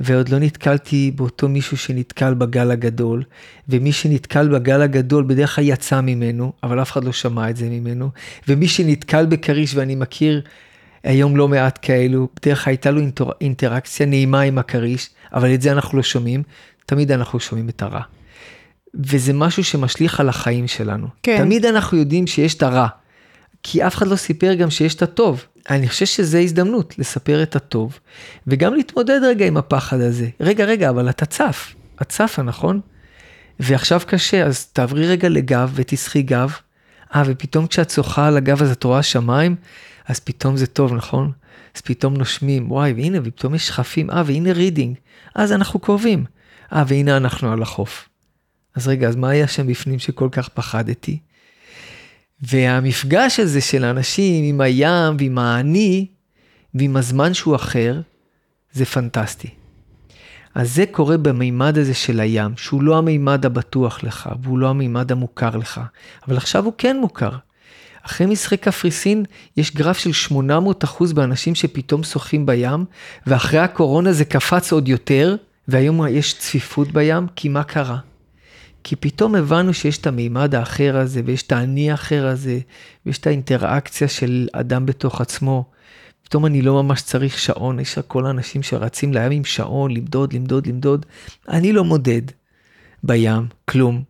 Speaker 1: ועוד לא נתקלתי באותו מישהו שנתקל בגל הגדול, ומי שנתקל בגל הגדול בדרך כלל יצא ממנו, אבל אף אחד לא שמע את זה ממנו, ומי שנתקל בכריש, ואני מכיר היום לא מעט כאלו, בדרך כלל הייתה לו אינטר, אינטראקציה נעימה עם הכריש, אבל את זה אנחנו לא שומעים, תמיד אנחנו שומעים את הרע. וזה משהו שמשליך על החיים שלנו. כן. תמיד אנחנו יודעים שיש את הרע, כי אף אחד לא סיפר גם שיש את הטוב. אני חושב שזה הזדמנות לספר את הטוב, וגם להתמודד רגע עם הפחד הזה. רגע, רגע, אבל אתה צף, את צפה, נכון? ועכשיו קשה, אז תעברי רגע לגב ותשחי גב. אה, ופתאום כשאת שוחה על הגב אז את רואה שמיים, אז פתאום זה טוב, נכון? אז פתאום נושמים, וואי, והנה, ופתאום יש שחפים, אה, והנה רידינג, אז אנחנו קרובים. אה, והנה אנחנו על החוף. אז רגע, אז מה היה שם בפנים שכל כך פחדתי? והמפגש הזה של האנשים עם הים ועם האני ועם הזמן שהוא אחר, זה פנטסטי. אז זה קורה במימד הזה של הים, שהוא לא המימד הבטוח לך, והוא לא המימד המוכר לך, אבל עכשיו הוא כן מוכר. אחרי משחק קפריסין יש גרף של 800 אחוז באנשים שפתאום שוחים בים, ואחרי הקורונה זה קפץ עוד יותר, והיום יש צפיפות בים, כי מה קרה? כי פתאום הבנו שיש את המימד האחר הזה, ויש את האני האחר הזה, ויש את האינטראקציה של אדם בתוך עצמו. פתאום אני לא ממש צריך שעון, יש כל האנשים שרצים לים עם שעון, למדוד, למדוד, למדוד. אני לא מודד בים, כלום.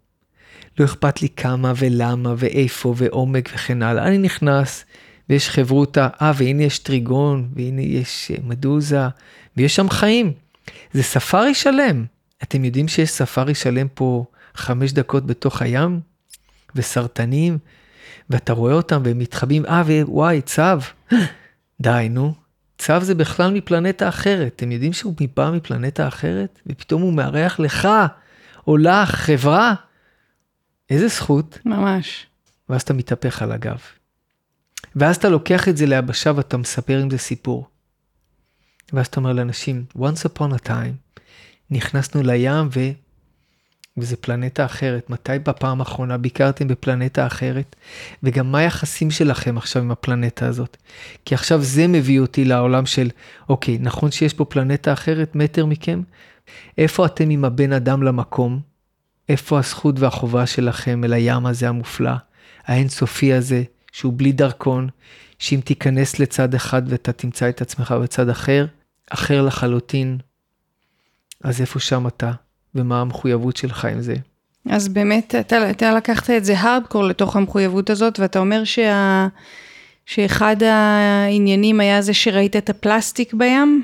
Speaker 1: לא אכפת לי כמה ולמה ואיפה ועומק וכן הלאה. אני נכנס ויש חברותה, אה, והנה יש טריגון, והנה יש מדוזה, ויש שם חיים. זה ספארי שלם. אתם יודעים שיש ספארי שלם פה חמש דקות בתוך הים, וסרטנים, ואתה רואה אותם והם מתחבאים, אה, ווואי, צב, די, נו. צב זה בכלל מפלנטה אחרת. אתם יודעים שהוא בא מפלנטה אחרת? ופתאום הוא מארח לך, או לך, חברה? איזה זכות.
Speaker 2: ממש.
Speaker 1: ואז אתה מתהפך על הגב. ואז אתה לוקח את זה ליבשה ואתה מספר עם זה סיפור. ואז אתה אומר לאנשים, once upon a time, נכנסנו לים ו... וזה פלנטה אחרת. מתי בפעם האחרונה ביקרתם בפלנטה אחרת? וגם מה היחסים שלכם עכשיו עם הפלנטה הזאת? כי עכשיו זה מביא אותי לעולם של, אוקיי, נכון שיש פה פלנטה אחרת מטר מכם? איפה אתם עם הבן אדם למקום? איפה הזכות והחובה שלכם אל הים הזה המופלא, האינסופי הזה, שהוא בלי דרכון, שאם תיכנס לצד אחד ואתה תמצא את עצמך בצד אחר, אחר לחלוטין, אז איפה שם אתה, ומה המחויבות שלך עם זה?
Speaker 2: אז באמת, אתה, אתה לקחת את זה הארדקור לתוך המחויבות הזאת, ואתה אומר שה, שאחד העניינים היה זה שראית את הפלסטיק בים?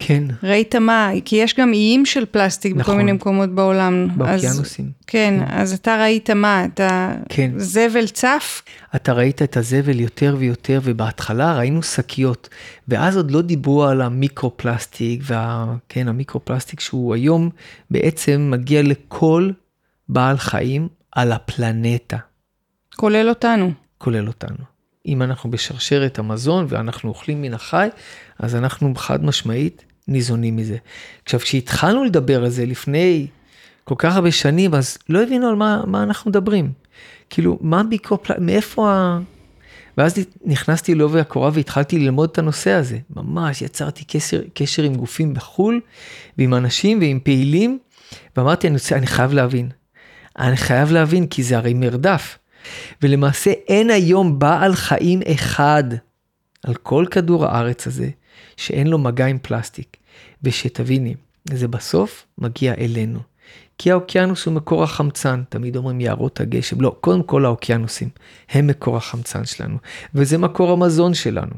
Speaker 1: כן.
Speaker 2: ראית מה? כי יש גם איים של פלסטיק נכון. בכל מיני מקומות בעולם.
Speaker 1: באוקיינוסים.
Speaker 2: אז, כן, כן, אז אתה ראית מה? את
Speaker 1: כן.
Speaker 2: הזבל צף?
Speaker 1: אתה ראית את הזבל יותר ויותר, ובהתחלה ראינו שקיות, ואז עוד לא דיברו על המיקרו-פלסטיק, וה... כן, המיקרו-פלסטיק שהוא היום בעצם מגיע לכל בעל חיים על הפלנטה.
Speaker 2: כולל אותנו.
Speaker 1: כולל אותנו. אם אנחנו בשרשרת המזון ואנחנו אוכלים מן החי, אז אנחנו חד משמעית ניזונים מזה. עכשיו, כשהתחלנו לדבר על זה לפני כל כך הרבה שנים, אז לא הבינו על מה, מה אנחנו מדברים. כאילו, מה ביקופלה, מאיפה ה... ואז נכנסתי לעובי הקורה והתחלתי ללמוד את הנושא הזה. ממש יצרתי קשר, קשר עם גופים בחו"ל, ועם אנשים ועם פעילים, ואמרתי, אני, רוצה, אני חייב להבין. אני חייב להבין, כי זה הרי מרדף. ולמעשה אין היום בעל חיים אחד על כל כדור הארץ הזה, שאין לו מגע עם פלסטיק. ושתביני, זה בסוף מגיע אלינו. כי האוקיינוס הוא מקור החמצן, תמיד אומרים יערות הגשם, לא, קודם כל האוקיינוסים, הם מקור החמצן שלנו, וזה מקור המזון שלנו.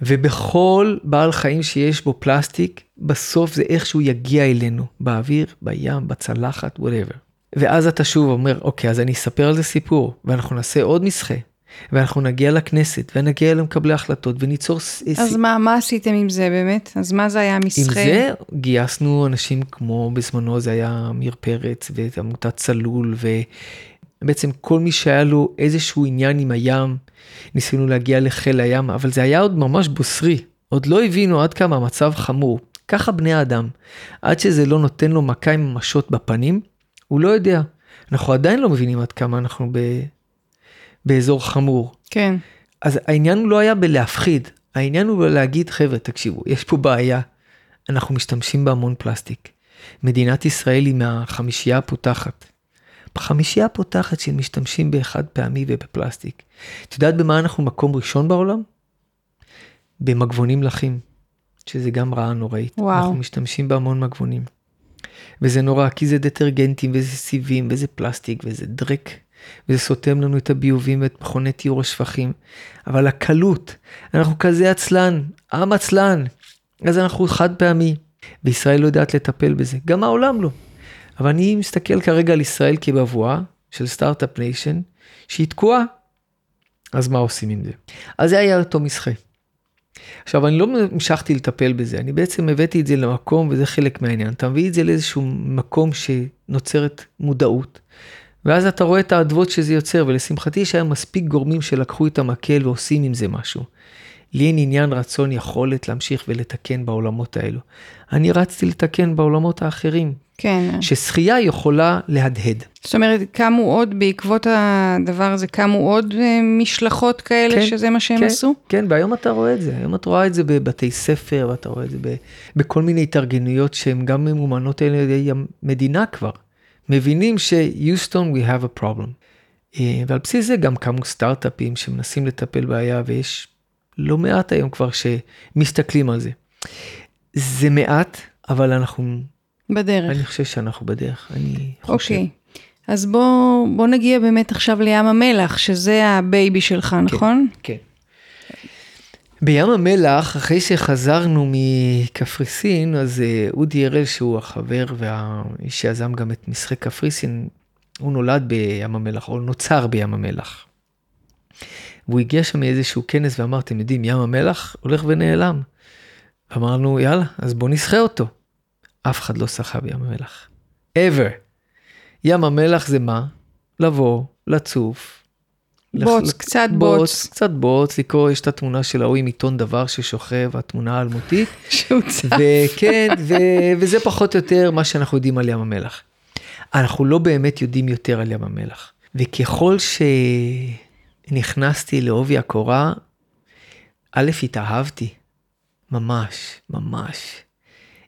Speaker 1: ובכל בעל חיים שיש בו פלסטיק, בסוף זה איכשהו יגיע אלינו, באוויר, בים, בצלחת, whatever. ואז אתה שוב אומר, אוקיי, אז אני אספר על זה סיפור, ואנחנו נעשה עוד מסחה, ואנחנו נגיע לכנסת, ונגיע למקבלי החלטות, וניצור...
Speaker 2: אז מה, מה עשיתם עם זה באמת? אז מה זה היה המסחה?
Speaker 1: עם זה גייסנו אנשים כמו בזמנו זה היה עמיר פרץ, ואת עמותת צלול, ובעצם כל מי שהיה לו איזשהו עניין עם הים, ניסינו להגיע לחיל הים, אבל זה היה עוד ממש בוסרי, עוד לא הבינו עד כמה המצב חמור. ככה בני האדם, עד שזה לא נותן לו מכה עם משות בפנים, הוא לא יודע. אנחנו עדיין לא מבינים עד כמה אנחנו ב... באזור חמור.
Speaker 2: כן.
Speaker 1: אז העניין לא היה בלהפחיד, העניין הוא בלהגיד, חבר'ה, תקשיבו, יש פה בעיה, אנחנו משתמשים בהמון פלסטיק. מדינת ישראל היא מהחמישייה הפותחת. בחמישייה הפותחת של משתמשים באחד פעמי ובפלסטיק. את יודעת במה אנחנו מקום ראשון בעולם? במגבונים לחים, שזה גם רעה נוראית.
Speaker 2: וואו.
Speaker 1: אנחנו משתמשים בהמון מגבונים. וזה נורא, כי זה דטרגנטים וזה סיבים וזה פלסטיק וזה דרק, וזה סותם לנו את הביובים ואת מכוני טיהור השפכים. אבל הקלות, אנחנו כזה עצלן, עם עצלן, אז אנחנו חד פעמי, וישראל לא יודעת לטפל בזה, גם העולם לא. אבל אני מסתכל כרגע על ישראל כבבואה של start-up nation, שהיא תקועה. אז מה עושים עם זה? אז זה היה אותו מסחה. עכשיו, אני לא המשכתי לטפל בזה, אני בעצם הבאתי את זה למקום, וזה חלק מהעניין. אתה מביא את זה לאיזשהו מקום שנוצרת מודעות, ואז אתה רואה את האדוות שזה יוצר, ולשמחתי יש היום מספיק גורמים שלקחו את המקל ועושים עם זה משהו. לי אין עניין רצון יכולת להמשיך ולתקן בעולמות האלו. אני רצתי לתקן בעולמות האחרים.
Speaker 2: כן.
Speaker 1: ששחייה יכולה להדהד.
Speaker 2: זאת אומרת, קמו עוד, בעקבות הדבר הזה, קמו עוד אה, משלחות כאלה, כן, שזה מה שהם
Speaker 1: כן,
Speaker 2: עשו?
Speaker 1: כן, והיום אתה רואה את זה. היום אתה רואה את זה בבתי ספר, ואתה רואה את זה בכל מיני התארגנויות שהן גם ממומנות על ידי המדינה כבר. מבינים שיוסטון, we have a problem. אה, ועל בסיס זה גם קמו סטארט-אפים שמנסים לטפל בעיה, ויש לא מעט היום כבר שמסתכלים על זה. זה מעט, אבל אנחנו...
Speaker 2: בדרך.
Speaker 1: אני חושב שאנחנו בדרך, אני חושב.
Speaker 2: אוקיי. אז בוא, בוא נגיע באמת עכשיו לים המלח, שזה ה baby שלך,
Speaker 1: כן,
Speaker 2: נכון?
Speaker 1: כן. בים המלח, אחרי שחזרנו מקפריסין, אז אה, אודי הראל, שהוא החבר והאיש שיזם גם את משחה קפריסין, הוא נולד בים המלח, או נוצר בים המלח. והוא הגיע שם מאיזשהו כנס ואמר, אתם יודעים, ים המלח הולך ונעלם. אמרנו, יאללה, אז בוא נסחה אותו. אף אחד לא שחה בים המלח. ever. ים המלח זה מה? לבוא, לצוף.
Speaker 2: בוץ,
Speaker 1: לח-
Speaker 2: קצת בוץ.
Speaker 1: קצת בוץ, לקרוא, יש את התמונה של ההוא עם עיתון דבר ששוכב, התמונה האלמותית.
Speaker 2: שהוא צף.
Speaker 1: וכן, ו- וזה פחות או יותר מה שאנחנו יודעים על ים המלח. אנחנו לא באמת יודעים יותר על ים המלח. וככל שנכנסתי לעובי הקורה, א', התאהבתי. ממש, ממש.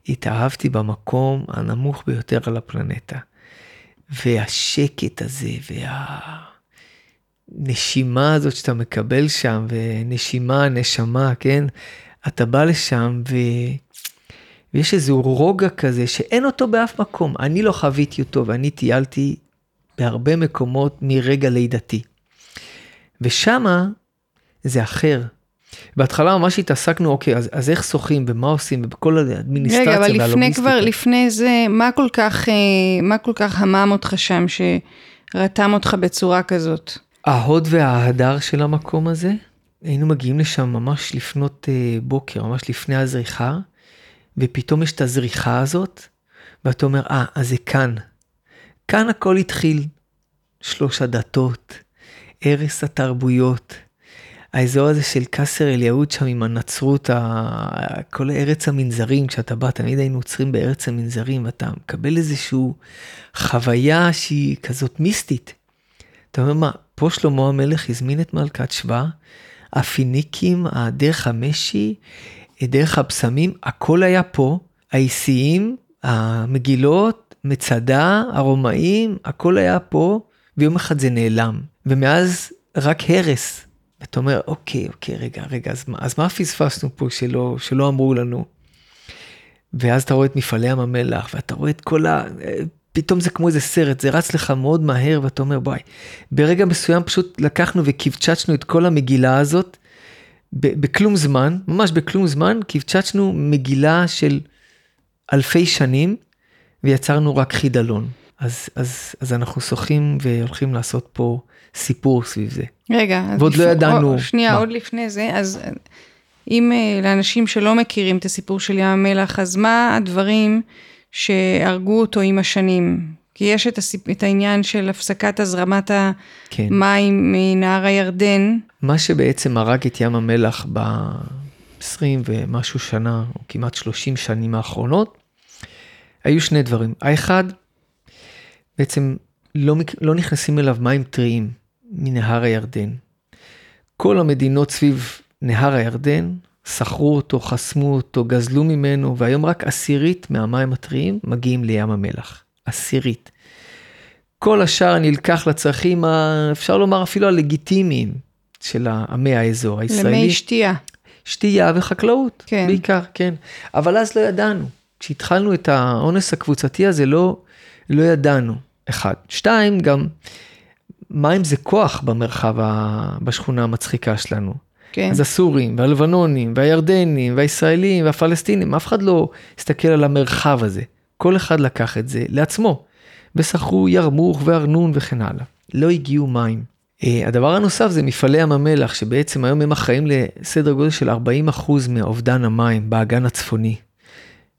Speaker 1: התאהבתי במקום הנמוך ביותר על הפלנטה. והשקט הזה, והנשימה הזאת שאתה מקבל שם, ונשימה, נשמה, כן? אתה בא לשם ו... ויש איזשהו רוגע כזה שאין אותו באף מקום. אני לא חוויתי אותו ואני טיילתי בהרבה מקומות מרגע לידתי. ושמה זה אחר. בהתחלה ממש התעסקנו, אוקיי, אז, אז איך שוחים ומה עושים ובכל האדמיניסטרציה
Speaker 2: רגע, אבל לפני
Speaker 1: והלוגיסטיקה.
Speaker 2: כבר, לפני זה, מה כל כך, אה, מה כל כך המם אותך שם, שרתם אותך בצורה כזאת?
Speaker 1: ההוד וההדר של המקום הזה, היינו מגיעים לשם ממש לפנות אה, בוקר, ממש לפני הזריחה, ופתאום יש את הזריחה הזאת, ואתה אומר, אה, אז זה כאן. כאן הכל התחיל. שלוש הדתות, ערש התרבויות, האזור הזה של קאסר אל יהוד שם עם הנצרות, כל ארץ המנזרים, כשאתה בא, תמיד היינו עוצרים בארץ המנזרים, ואתה מקבל איזושהי חוויה שהיא כזאת מיסטית. אתה אומר, מה, פה שלמה המלך הזמין את מלכת שבא, הפיניקים, דרך המשי, דרך הבשמים, הכל היה פה, האיסיים, המגילות, מצדה, הרומאים, הכל היה פה, ויום אחד זה נעלם. ומאז רק הרס. ואתה אומר, אוקיי, אוקיי, רגע, רגע, אז מה, אז מה פספסנו פה שלא, שלא אמרו לנו? ואז אתה רואה את מפעלי ים המלח, ואתה רואה את כל ה... פתאום זה כמו איזה סרט, זה רץ לך מאוד מהר, ואתה אומר, וואי, ברגע מסוים פשוט לקחנו וקבצ'צ'נו את כל המגילה הזאת, בכלום זמן, ממש בכלום זמן, קבצ'צ'נו מגילה של אלפי שנים, ויצרנו רק חידלון. אז, אז, אז אנחנו שוחים והולכים לעשות פה סיפור סביב זה.
Speaker 2: רגע,
Speaker 1: ועוד לא
Speaker 2: לפ-
Speaker 1: ידענו
Speaker 2: או, שנייה,
Speaker 1: מה.
Speaker 2: עוד לפני זה, אז אם אה, לאנשים שלא מכירים את הסיפור של ים המלח, אז מה הדברים שהרגו אותו עם השנים? כי יש את, הסיפ... את העניין של הפסקת הזרמת
Speaker 1: כן.
Speaker 2: המים מנהר הירדן,
Speaker 1: מה שבעצם הרג את ים המלח ב-20 ומשהו שנה, או כמעט 30 שנים האחרונות, היו שני דברים. האחד, בעצם לא, לא נכנסים אליו מים טריים מנהר הירדן. כל המדינות סביב נהר הירדן סחרו אותו, חסמו אותו, גזלו ממנו, והיום רק עשירית מהמים הטריים מגיעים לים המלח. עשירית. כל השאר נלקח לצרכים, ה- אפשר לומר אפילו הלגיטימיים של עמי האזור הישראלי.
Speaker 2: למי שתייה.
Speaker 1: שתייה וחקלאות,
Speaker 2: כן.
Speaker 1: בעיקר, כן. אבל אז לא ידענו. כשהתחלנו את האונס הקבוצתי הזה, לא, לא ידענו, אחד. שתיים, גם מים זה כוח במרחב, ה... בשכונה המצחיקה שלנו.
Speaker 2: כן.
Speaker 1: אז הסורים, והלבנונים, והירדנים, והישראלים, והפלסטינים, אף אחד לא הסתכל על המרחב הזה. כל אחד לקח את זה לעצמו. ושכרו ירמוך וארנון וכן הלאה. לא הגיעו מים. אה, הדבר הנוסף זה מפעלי ים המלח, שבעצם היום הם אחראים לסדר גודל של 40% מאובדן המים באגן הצפוני.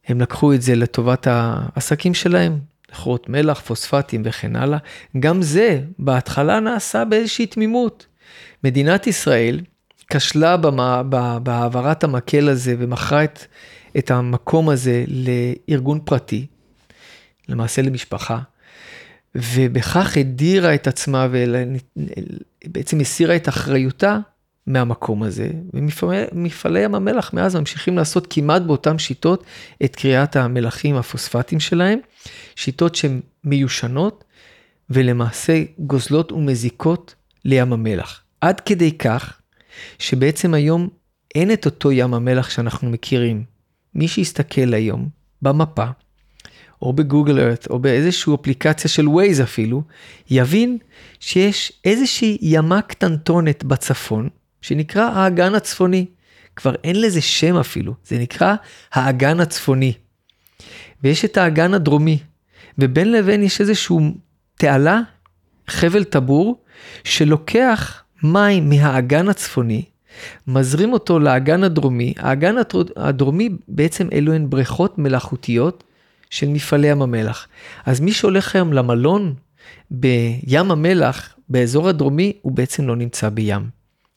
Speaker 1: הם לקחו את זה לטובת העסקים שלהם, לכרות מלח, פוספטים וכן הלאה. גם זה בהתחלה נעשה באיזושהי תמימות. מדינת ישראל כשלה בהעברת המקל הזה ומכרה את, את המקום הזה לארגון פרטי, למעשה למשפחה, ובכך הדירה את עצמה ובעצם הסירה את אחריותה מהמקום הזה. ומפעלי ים המלח מאז ממשיכים לעשות כמעט באותן שיטות את קריאת המלחים הפוספטיים שלהם, שיטות שהן מיושנות ולמעשה גוזלות ומזיקות לים המלח. עד כדי כך שבעצם היום אין את אותו ים המלח שאנחנו מכירים. מי שיסתכל היום במפה, או בגוגל ארט, או באיזושהי אפליקציה של ווייז אפילו, יבין שיש איזושהי ימה קטנטונת בצפון, שנקרא האגן הצפוני. כבר אין לזה שם אפילו, זה נקרא האגן הצפוני. ויש את האגן הדרומי, ובין לבין יש איזושהי תעלה, חבל טבור, שלוקח מים מהאגן הצפוני, מזרים אותו לאגן הדרומי. האגן הדרומי בעצם אלו הן בריכות מלאכותיות של מפעלי ים המלח. אז מי שהולך היום למלון בים המלח, באזור הדרומי, הוא בעצם לא נמצא בים.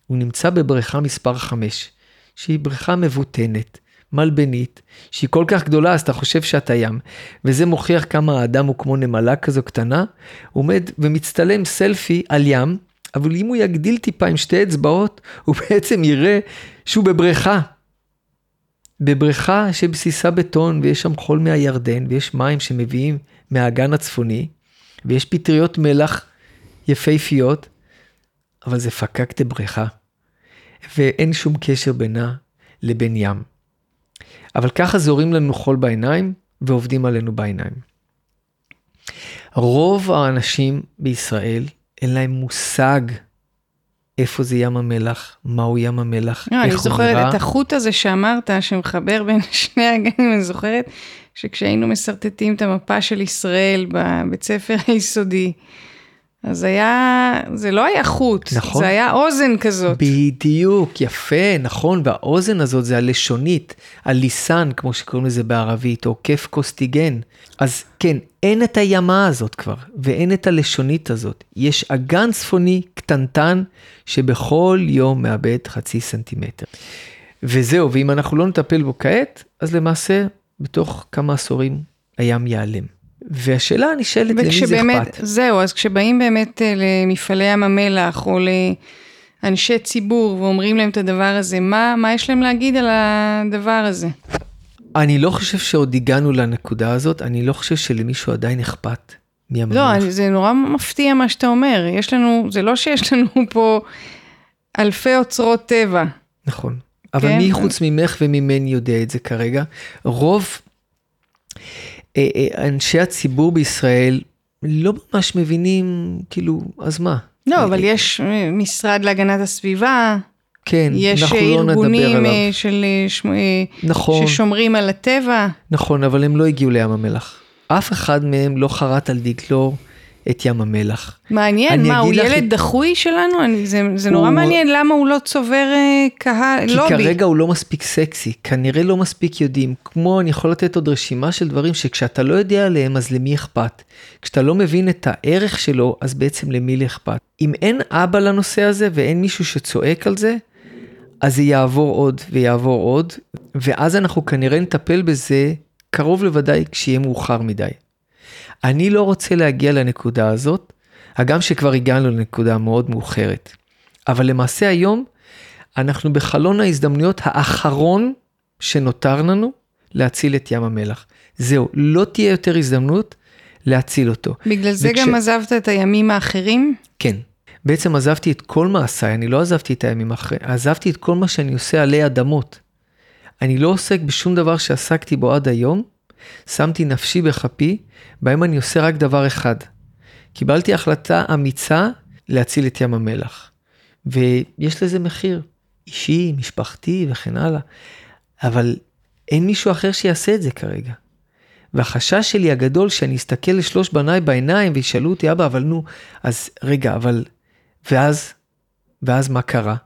Speaker 1: הוא נמצא בבריכה מספר 5, שהיא בריכה מבוטנת, מלבנית, שהיא כל כך גדולה אז אתה חושב שאתה ים. וזה מוכיח כמה האדם הוא כמו נמלה כזו קטנה, עומד ומצטלם סלפי על ים, אבל אם הוא יגדיל טיפה עם שתי אצבעות, הוא בעצם יראה שהוא בבריכה. בבריכה שבסיסה בטון ויש שם חול מהירדן ויש מים שמביאים מהאגן הצפוני ויש פטריות מלח יפהפיות, אבל זה פקק בריכה ואין שום קשר בינה לבין ים. אבל ככה זורים לנו חול בעיניים ועובדים עלינו בעיניים. רוב האנשים בישראל אין להם מושג איפה זה ים המלח, מהו ים המלח,
Speaker 2: לא,
Speaker 1: איך
Speaker 2: אני
Speaker 1: הוא
Speaker 2: זוכרת
Speaker 1: נראה.
Speaker 2: את החוט הזה שאמרת, שמחבר בין שני הגנים, אני זוכרת שכשהיינו משרטטים את המפה של ישראל בבית ספר היסודי, אז היה, זה לא היה חוט,
Speaker 1: נכון.
Speaker 2: זה היה אוזן כזאת.
Speaker 1: בדיוק, יפה, נכון, והאוזן הזאת זה הלשונית, הליסן, כמו שקוראים לזה בערבית, או כיף קוסטיגן. אז כן, אין את הימה הזאת כבר, ואין את הלשונית הזאת. יש אגן צפוני קטנטן, שבכל יום מאבד חצי סנטימטר. וזהו, ואם אנחנו לא נטפל בו כעת, אז למעשה, בתוך כמה עשורים הים ייעלם. והשאלה הנשאלת, למי זה אכפת?
Speaker 2: זהו, אז כשבאים באמת אה, למפעלי ים המלח, או לאנשי ציבור, ואומרים להם את הדבר הזה, מה, מה יש להם להגיד על הדבר הזה?
Speaker 1: אני לא חושב שעוד הגענו לנקודה הזאת, אני לא חושב שלמישהו עדיין אכפת מים
Speaker 2: לא,
Speaker 1: המלח.
Speaker 2: אני- זה נורא מפתיע מה שאתה אומר. יש לנו, זה לא שיש לנו פה אלפי אוצרות טבע.
Speaker 1: נכון. אבל
Speaker 2: כן.
Speaker 1: מי חוץ ממך וממני יודע את זה כרגע? רוב אנשי הציבור בישראל לא ממש מבינים, כאילו, אז מה?
Speaker 2: לא, אבל
Speaker 1: אה,
Speaker 2: יש אה, משרד להגנת הסביבה,
Speaker 1: כן,
Speaker 2: יש
Speaker 1: אנחנו לא נדבר
Speaker 2: ארגונים
Speaker 1: עליו.
Speaker 2: אה, של, אה, שמ- אה,
Speaker 1: נכון,
Speaker 2: ששומרים על הטבע.
Speaker 1: נכון, אבל הם לא הגיעו לים המלח. אף אחד מהם לא חרט על דגלו את ים המלח.
Speaker 2: מעניין, מה, הוא
Speaker 1: לך-
Speaker 2: ילד דחוי שלנו? אני, זה, זה נורא
Speaker 1: הוא-
Speaker 2: מעניין למה הוא לא צובר אה, קהל,
Speaker 1: כי
Speaker 2: לובי.
Speaker 1: כרגע הוא לא מספיק סקסי, כנראה לא מספיק יודעים. כמו, אני יכול לתת עוד רשימה של דברים שכשאתה לא יודע עליהם, אז למי אכפת? כשאתה לא מבין את הערך שלו, אז בעצם למי אכפת? אם אין אבא לנושא הזה ואין מישהו שצועק על זה, אז זה יעבור עוד ויעבור עוד, ואז אנחנו כנראה נטפל בזה קרוב לוודאי כשיהיה מאוחר מדי. אני לא רוצה להגיע לנקודה הזאת, הגם שכבר הגענו לנקודה מאוד מאוחרת. אבל למעשה היום אנחנו בחלון ההזדמנויות האחרון שנותר לנו להציל את ים המלח. זהו, לא תהיה יותר הזדמנות להציל אותו.
Speaker 2: בגלל זה
Speaker 1: וכש-
Speaker 2: גם עזבת את הימים האחרים?
Speaker 1: כן. בעצם עזבתי את כל מעשיי, אני לא עזבתי את הימים אחרי, עזבתי את כל מה שאני עושה עלי אדמות. אני לא עוסק בשום דבר שעסקתי בו עד היום, שמתי נפשי בכפי, בהם אני עושה רק דבר אחד. קיבלתי החלטה אמיצה להציל את ים המלח. ויש לזה מחיר, אישי, משפחתי וכן הלאה, אבל אין מישהו אחר שיעשה את זה כרגע. והחשש שלי הגדול שאני אסתכל לשלוש בניי בעיניים וישאלו אותי, אבא, אבל נו, אז רגע, אבל... ואז? ואז מה קרה?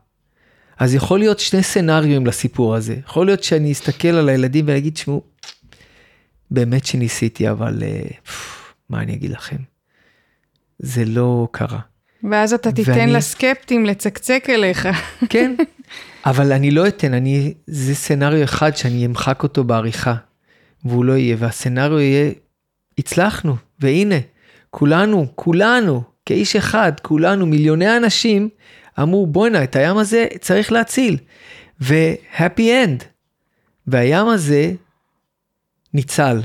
Speaker 1: אז יכול להיות שני סצנריונים לסיפור הזה. יכול להיות שאני אסתכל על הילדים ואגיד, תשמעו, באמת שניסיתי, אבל אה, מה אני אגיד לכם? זה לא קרה.
Speaker 2: ואז אתה תיתן
Speaker 1: ואני-
Speaker 2: לסקפטים לצקצק אליך.
Speaker 1: כן, אבל אני לא אתן, אני, זה סצנריו אחד שאני אמחק אותו בעריכה, והוא לא יהיה, והסצנריו יהיה, הצלחנו, והנה, כולנו, כולנו, כאיש אחד, כולנו, מיליוני אנשים, אמרו, בואנה, את הים הזה צריך להציל, ו-happy end. והים הזה ניצל,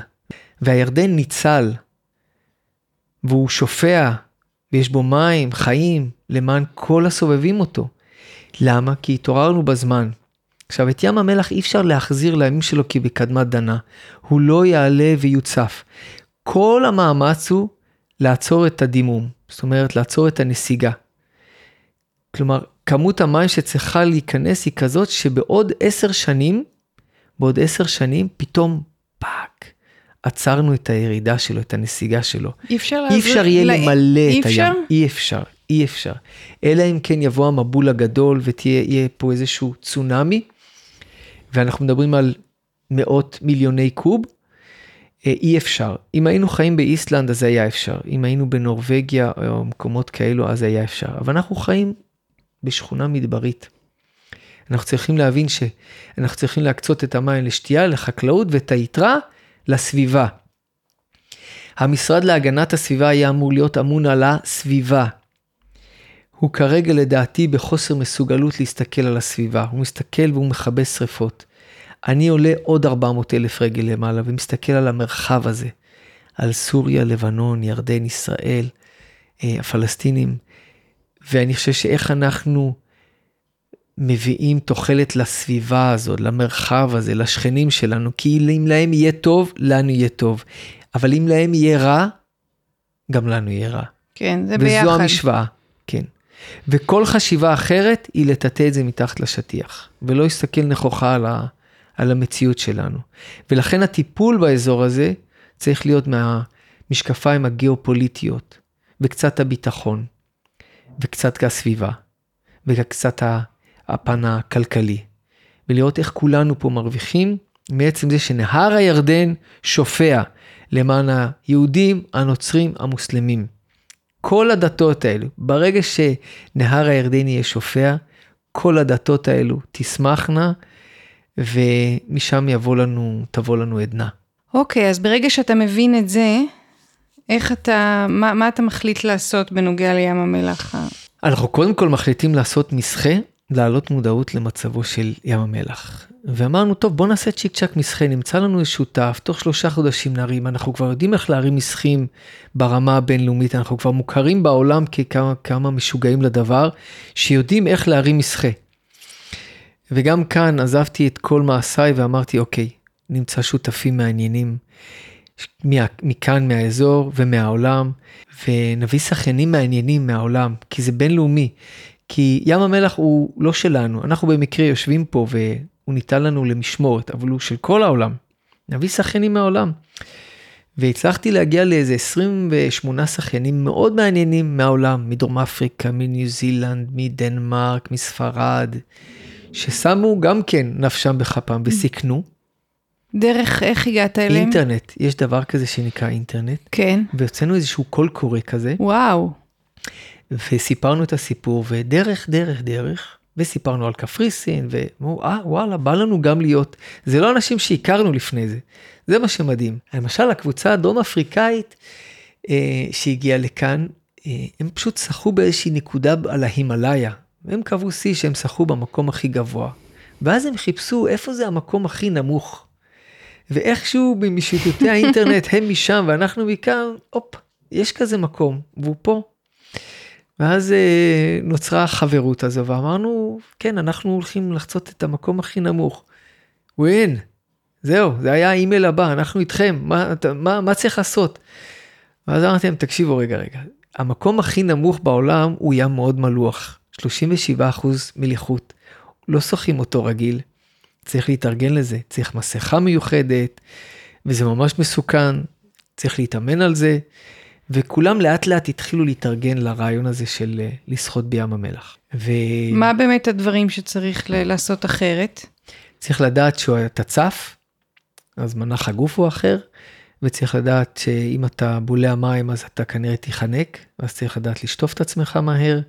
Speaker 1: והירדן ניצל, והוא שופע, ויש בו מים, חיים, למען כל הסובבים אותו. למה? כי התעוררנו בזמן. עכשיו, את ים המלח אי אפשר להחזיר לימים שלו כי בקדמת דנה. הוא לא יעלה ויוצף. כל המאמץ הוא לעצור את הדימום, זאת אומרת, לעצור את הנסיגה. כלומר, כמות המים שצריכה להיכנס היא כזאת שבעוד עשר שנים, בעוד עשר שנים, פתאום פאק, עצרנו את הירידה שלו, את הנסיגה שלו.
Speaker 2: אי אפשר
Speaker 1: אי אפשר יהיה
Speaker 2: ל-
Speaker 1: למלא
Speaker 2: אי
Speaker 1: את
Speaker 2: אפשר?
Speaker 1: הים. אי אפשר. אי אפשר. אלא אם כן יבוא המבול הגדול ותהיה פה איזשהו צונאמי, ואנחנו מדברים על מאות מיליוני קוב, אה, אי אפשר. אם היינו חיים באיסלנד אז היה אפשר, אם היינו בנורבגיה או מקומות כאלו אז היה אפשר, אבל אנחנו חיים בשכונה מדברית. אנחנו צריכים להבין שאנחנו צריכים להקצות את המים לשתייה, לחקלאות ואת היתרה לסביבה. המשרד להגנת הסביבה היה אמור להיות אמון על הסביבה. הוא כרגע לדעתי בחוסר מסוגלות להסתכל על הסביבה, הוא מסתכל והוא מכבה שרפות. אני עולה עוד 400 אלף רגל למעלה ומסתכל על המרחב הזה, על סוריה, לבנון, ירדן, ישראל, אה, הפלסטינים, ואני חושב שאיך אנחנו מביאים תוחלת לסביבה הזאת, למרחב הזה, לשכנים שלנו, כי אם להם יהיה טוב, לנו יהיה טוב. אבל אם להם יהיה רע, גם לנו יהיה רע.
Speaker 2: כן, זה
Speaker 1: וזו
Speaker 2: ביחד.
Speaker 1: וזו המשוואה, כן. וכל חשיבה אחרת היא לטאטא את זה מתחת לשטיח, ולא להסתכל נכוחה על, ה, על המציאות שלנו. ולכן הטיפול באזור הזה צריך להיות מהמשקפיים הגיאופוליטיות, וקצת הביטחון, וקצת הסביבה, וקצת הפן הכלכלי. ולראות איך כולנו פה מרוויחים מעצם זה שנהר הירדן שופע למען היהודים, הנוצרים, המוסלמים. כל הדתות האלו, ברגע שנהר הירדן יהיה שופע, כל הדתות האלו תשמחנה, ומשם יבוא לנו, תבוא לנו עדנה.
Speaker 2: אוקיי, אז ברגע שאתה מבין את זה, איך אתה, מה, מה אתה מחליט לעשות בנוגע לים המלח?
Speaker 1: אנחנו קודם כל מחליטים לעשות מסחה, להעלות מודעות למצבו של ים המלח. ואמרנו, טוב, בוא נעשה צ'יק צ'אק מסחה, נמצא לנו שותף, תוך שלושה חודשים נרים, אנחנו כבר יודעים איך להרים מסחים ברמה הבינלאומית, אנחנו כבר מוכרים בעולם ככמה כמה משוגעים לדבר, שיודעים איך להרים מסחה. וגם כאן עזבתי את כל מעשיי ואמרתי, אוקיי, נמצא שותפים מעניינים מכאן, מהאזור ומהעולם, ונביא שחיינים מעניינים מהעולם, כי זה בינלאומי. כי ים המלח הוא לא שלנו, אנחנו במקרה יושבים פה והוא ניתן לנו למשמורת, אבל הוא של כל העולם. נביא שחיינים מהעולם. והצלחתי להגיע לאיזה 28 שחיינים מאוד מעניינים מהעולם, מדרום אפריקה, מניו זילנד, מדנמרק, מספרד, ששמו גם כן נפשם בכפם וסיכנו.
Speaker 2: דרך איך הגעת אליהם?
Speaker 1: אינטרנט, יש דבר כזה שנקרא אינטרנט.
Speaker 2: כן.
Speaker 1: והוצאנו איזשהו קול קורא כזה.
Speaker 2: וואו.
Speaker 1: וסיפרנו את הסיפור, ודרך, דרך, דרך, וסיפרנו על קפריסין, ואמרו, אה, וואלה, בא לנו גם להיות. זה לא אנשים שהכרנו לפני זה, זה מה שמדהים. למשל, הקבוצה הדרום אפריקאית אה, שהגיעה לכאן, אה, הם פשוט שחו באיזושהי נקודה על ההימאליה, והם קבעו שיא שהם שחו במקום הכי גבוה. ואז הם חיפשו איפה זה המקום הכי נמוך. ואיכשהו משיטוטי האינטרנט הם משם ואנחנו מכאן, הופ, יש כזה מקום, והוא פה. ואז אה, נוצרה החברות הזו ואמרנו, כן, אנחנו הולכים לחצות את המקום הכי נמוך. ווין, זהו, זה היה האימייל הבא, אנחנו איתכם, מה, מה, מה צריך לעשות? ואז אמרתי להם, תקשיבו רגע, רגע, המקום הכי נמוך בעולם הוא ים מאוד מלוח, 37% מליחות, לא שוחים אותו רגיל, צריך להתארגן לזה, צריך מסכה מיוחדת, וזה ממש מסוכן, צריך להתאמן על זה. וכולם לאט לאט התחילו להתארגן לרעיון הזה של אה, לשחות בים המלח.
Speaker 2: ו... מה באמת הדברים שצריך לעשות אחרת?
Speaker 1: צריך לדעת שאתה צף, אז מנח הגוף הוא אחר, וצריך לדעת שאם אתה בולע מים אז אתה כנראה תיחנק, אז צריך לדעת לשטוף את עצמך מהר,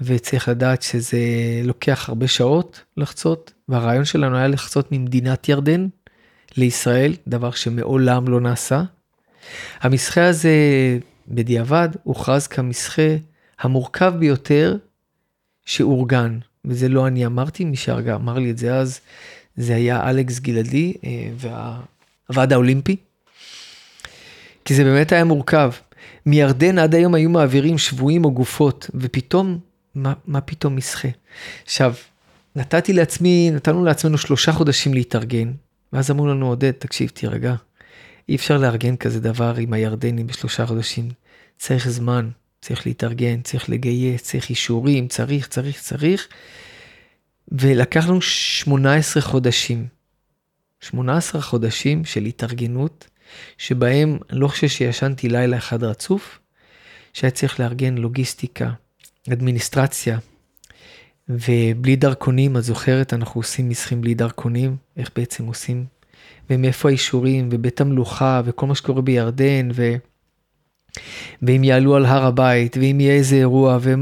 Speaker 1: וצריך לדעת שזה לוקח הרבה שעות לחצות, והרעיון שלנו היה לחצות ממדינת ירדן לישראל, דבר שמעולם לא נעשה. המסחה הזה בדיעבד הוכרז כמסחה המורכב ביותר שאורגן, וזה לא אני אמרתי, מי שאמר לי את זה אז, זה היה אלכס גלעדי אה, והוועד האולימפי. כי זה באמת היה מורכב. מירדן עד היום היו מעבירים שבויים או גופות, ופתאום, מה, מה פתאום מסחה? עכשיו, נתתי לעצמי, נתנו לעצמנו שלושה חודשים להתארגן, ואז אמרו לנו, עודד, תקשיב, תירגע. אי אפשר לארגן כזה דבר עם הירדנים בשלושה חודשים. צריך זמן, צריך להתארגן, צריך לגייס, צריך אישורים, צריך, צריך, צריך. ולקח לנו 18 חודשים. 18 חודשים של התארגנות, שבהם אני לא חושב שישנתי לילה אחד רצוף, שהיה צריך לארגן לוגיסטיקה, אדמיניסטרציה, ובלי דרכונים, את זוכרת, אנחנו עושים מסחים בלי דרכונים, איך בעצם עושים, ומאיפה האישורים, ובית המלוכה, וכל מה שקורה בירדן, ו... ואם יעלו על הר הבית, ואם יהיה איזה אירוע, ו...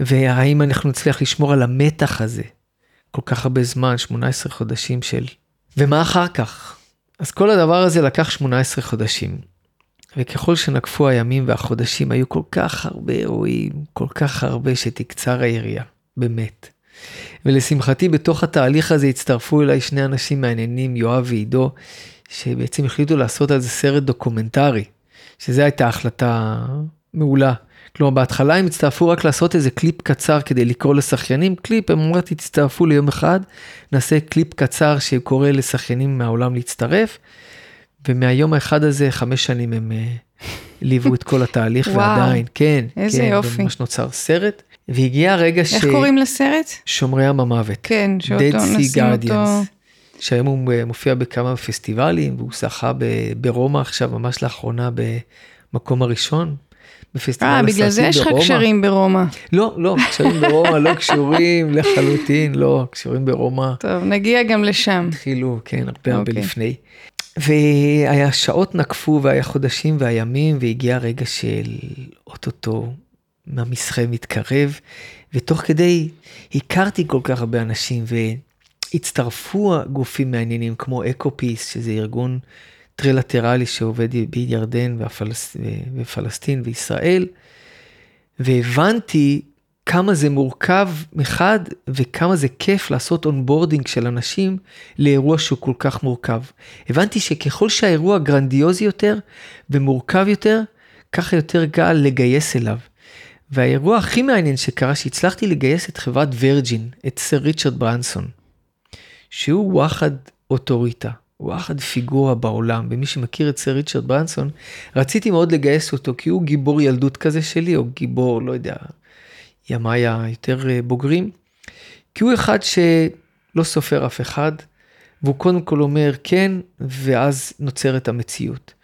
Speaker 1: והאם אנחנו נצליח לשמור על המתח הזה כל כך הרבה זמן, 18 חודשים של... ומה אחר כך? אז כל הדבר הזה לקח 18 חודשים. וככל שנקפו הימים והחודשים, היו כל כך הרבה אירועים, כל כך הרבה שתקצר היריעה, באמת. ולשמחתי, בתוך התהליך הזה הצטרפו אליי שני אנשים מעניינים, יואב ועידו, שבעצם החליטו לעשות על זה סרט דוקומנטרי, שזו הייתה החלטה מעולה. כלומר, בהתחלה הם הצטרפו רק לעשות איזה קליפ קצר כדי לקרוא לשחיינים, קליפ, הם אמרתי, תצטרפו ליום אחד, נעשה קליפ קצר שקורא לשחיינים מהעולם להצטרף, ומהיום האחד הזה, חמש שנים הם אה, ליוו את כל התהליך, ועדיין, כן,
Speaker 2: איזה
Speaker 1: כן,
Speaker 2: יופי.
Speaker 1: ממש נוצר סרט, והגיע הרגע ש...
Speaker 2: איך קוראים לסרט?
Speaker 1: שומרי ים המוות.
Speaker 2: כן, שאותו
Speaker 1: Dead Sea
Speaker 2: נשים אותו.
Speaker 1: Guardians. שהיום הוא אה, מופיע בכמה פסטיבלים, והוא זכה ברומא עכשיו, ממש לאחרונה, במקום הראשון. בפסטיבל
Speaker 2: אה, בגלל זה
Speaker 1: הסרטים
Speaker 2: יש לך
Speaker 1: ברומא.
Speaker 2: קשרים ברומא.
Speaker 1: לא, לא, קשרים ברומא לא קשורים לחלוטין, לא, קשורים ברומא.
Speaker 2: טוב, נגיע גם לשם.
Speaker 1: התחילו, כן, הרבה הרבה
Speaker 2: אוקיי.
Speaker 1: לפני. והיה שעות נקפו והיה חודשים והימים והגיע הרגע של אוטוטו המסחה מתקרב ותוך כדי הכרתי כל כך הרבה אנשים והצטרפו גופים מעניינים כמו EcoPeace שזה ארגון טרילטרלי שעובד בירדן והפלס... ופלסטין וישראל והבנתי כמה זה מורכב מחד וכמה זה כיף לעשות onboarding של אנשים לאירוע שהוא כל כך מורכב. הבנתי שככל שהאירוע גרנדיוזי יותר ומורכב יותר, ככה יותר קל לגייס אליו. והאירוע הכי מעניין שקרה שהצלחתי לגייס את חברת Virgin, את סר ריצ'רד ברנסון, שהוא וואחד אוטוריטה, וואחד פיגורה בעולם, ומי שמכיר את סר ריצ'רד ברנסון, רציתי מאוד לגייס אותו כי הוא גיבור ילדות כזה שלי, או גיבור, לא יודע, ימיי היותר אה, בוגרים, כי הוא אחד שלא סופר אף אחד, והוא קודם כל אומר כן, ואז נוצרת המציאות.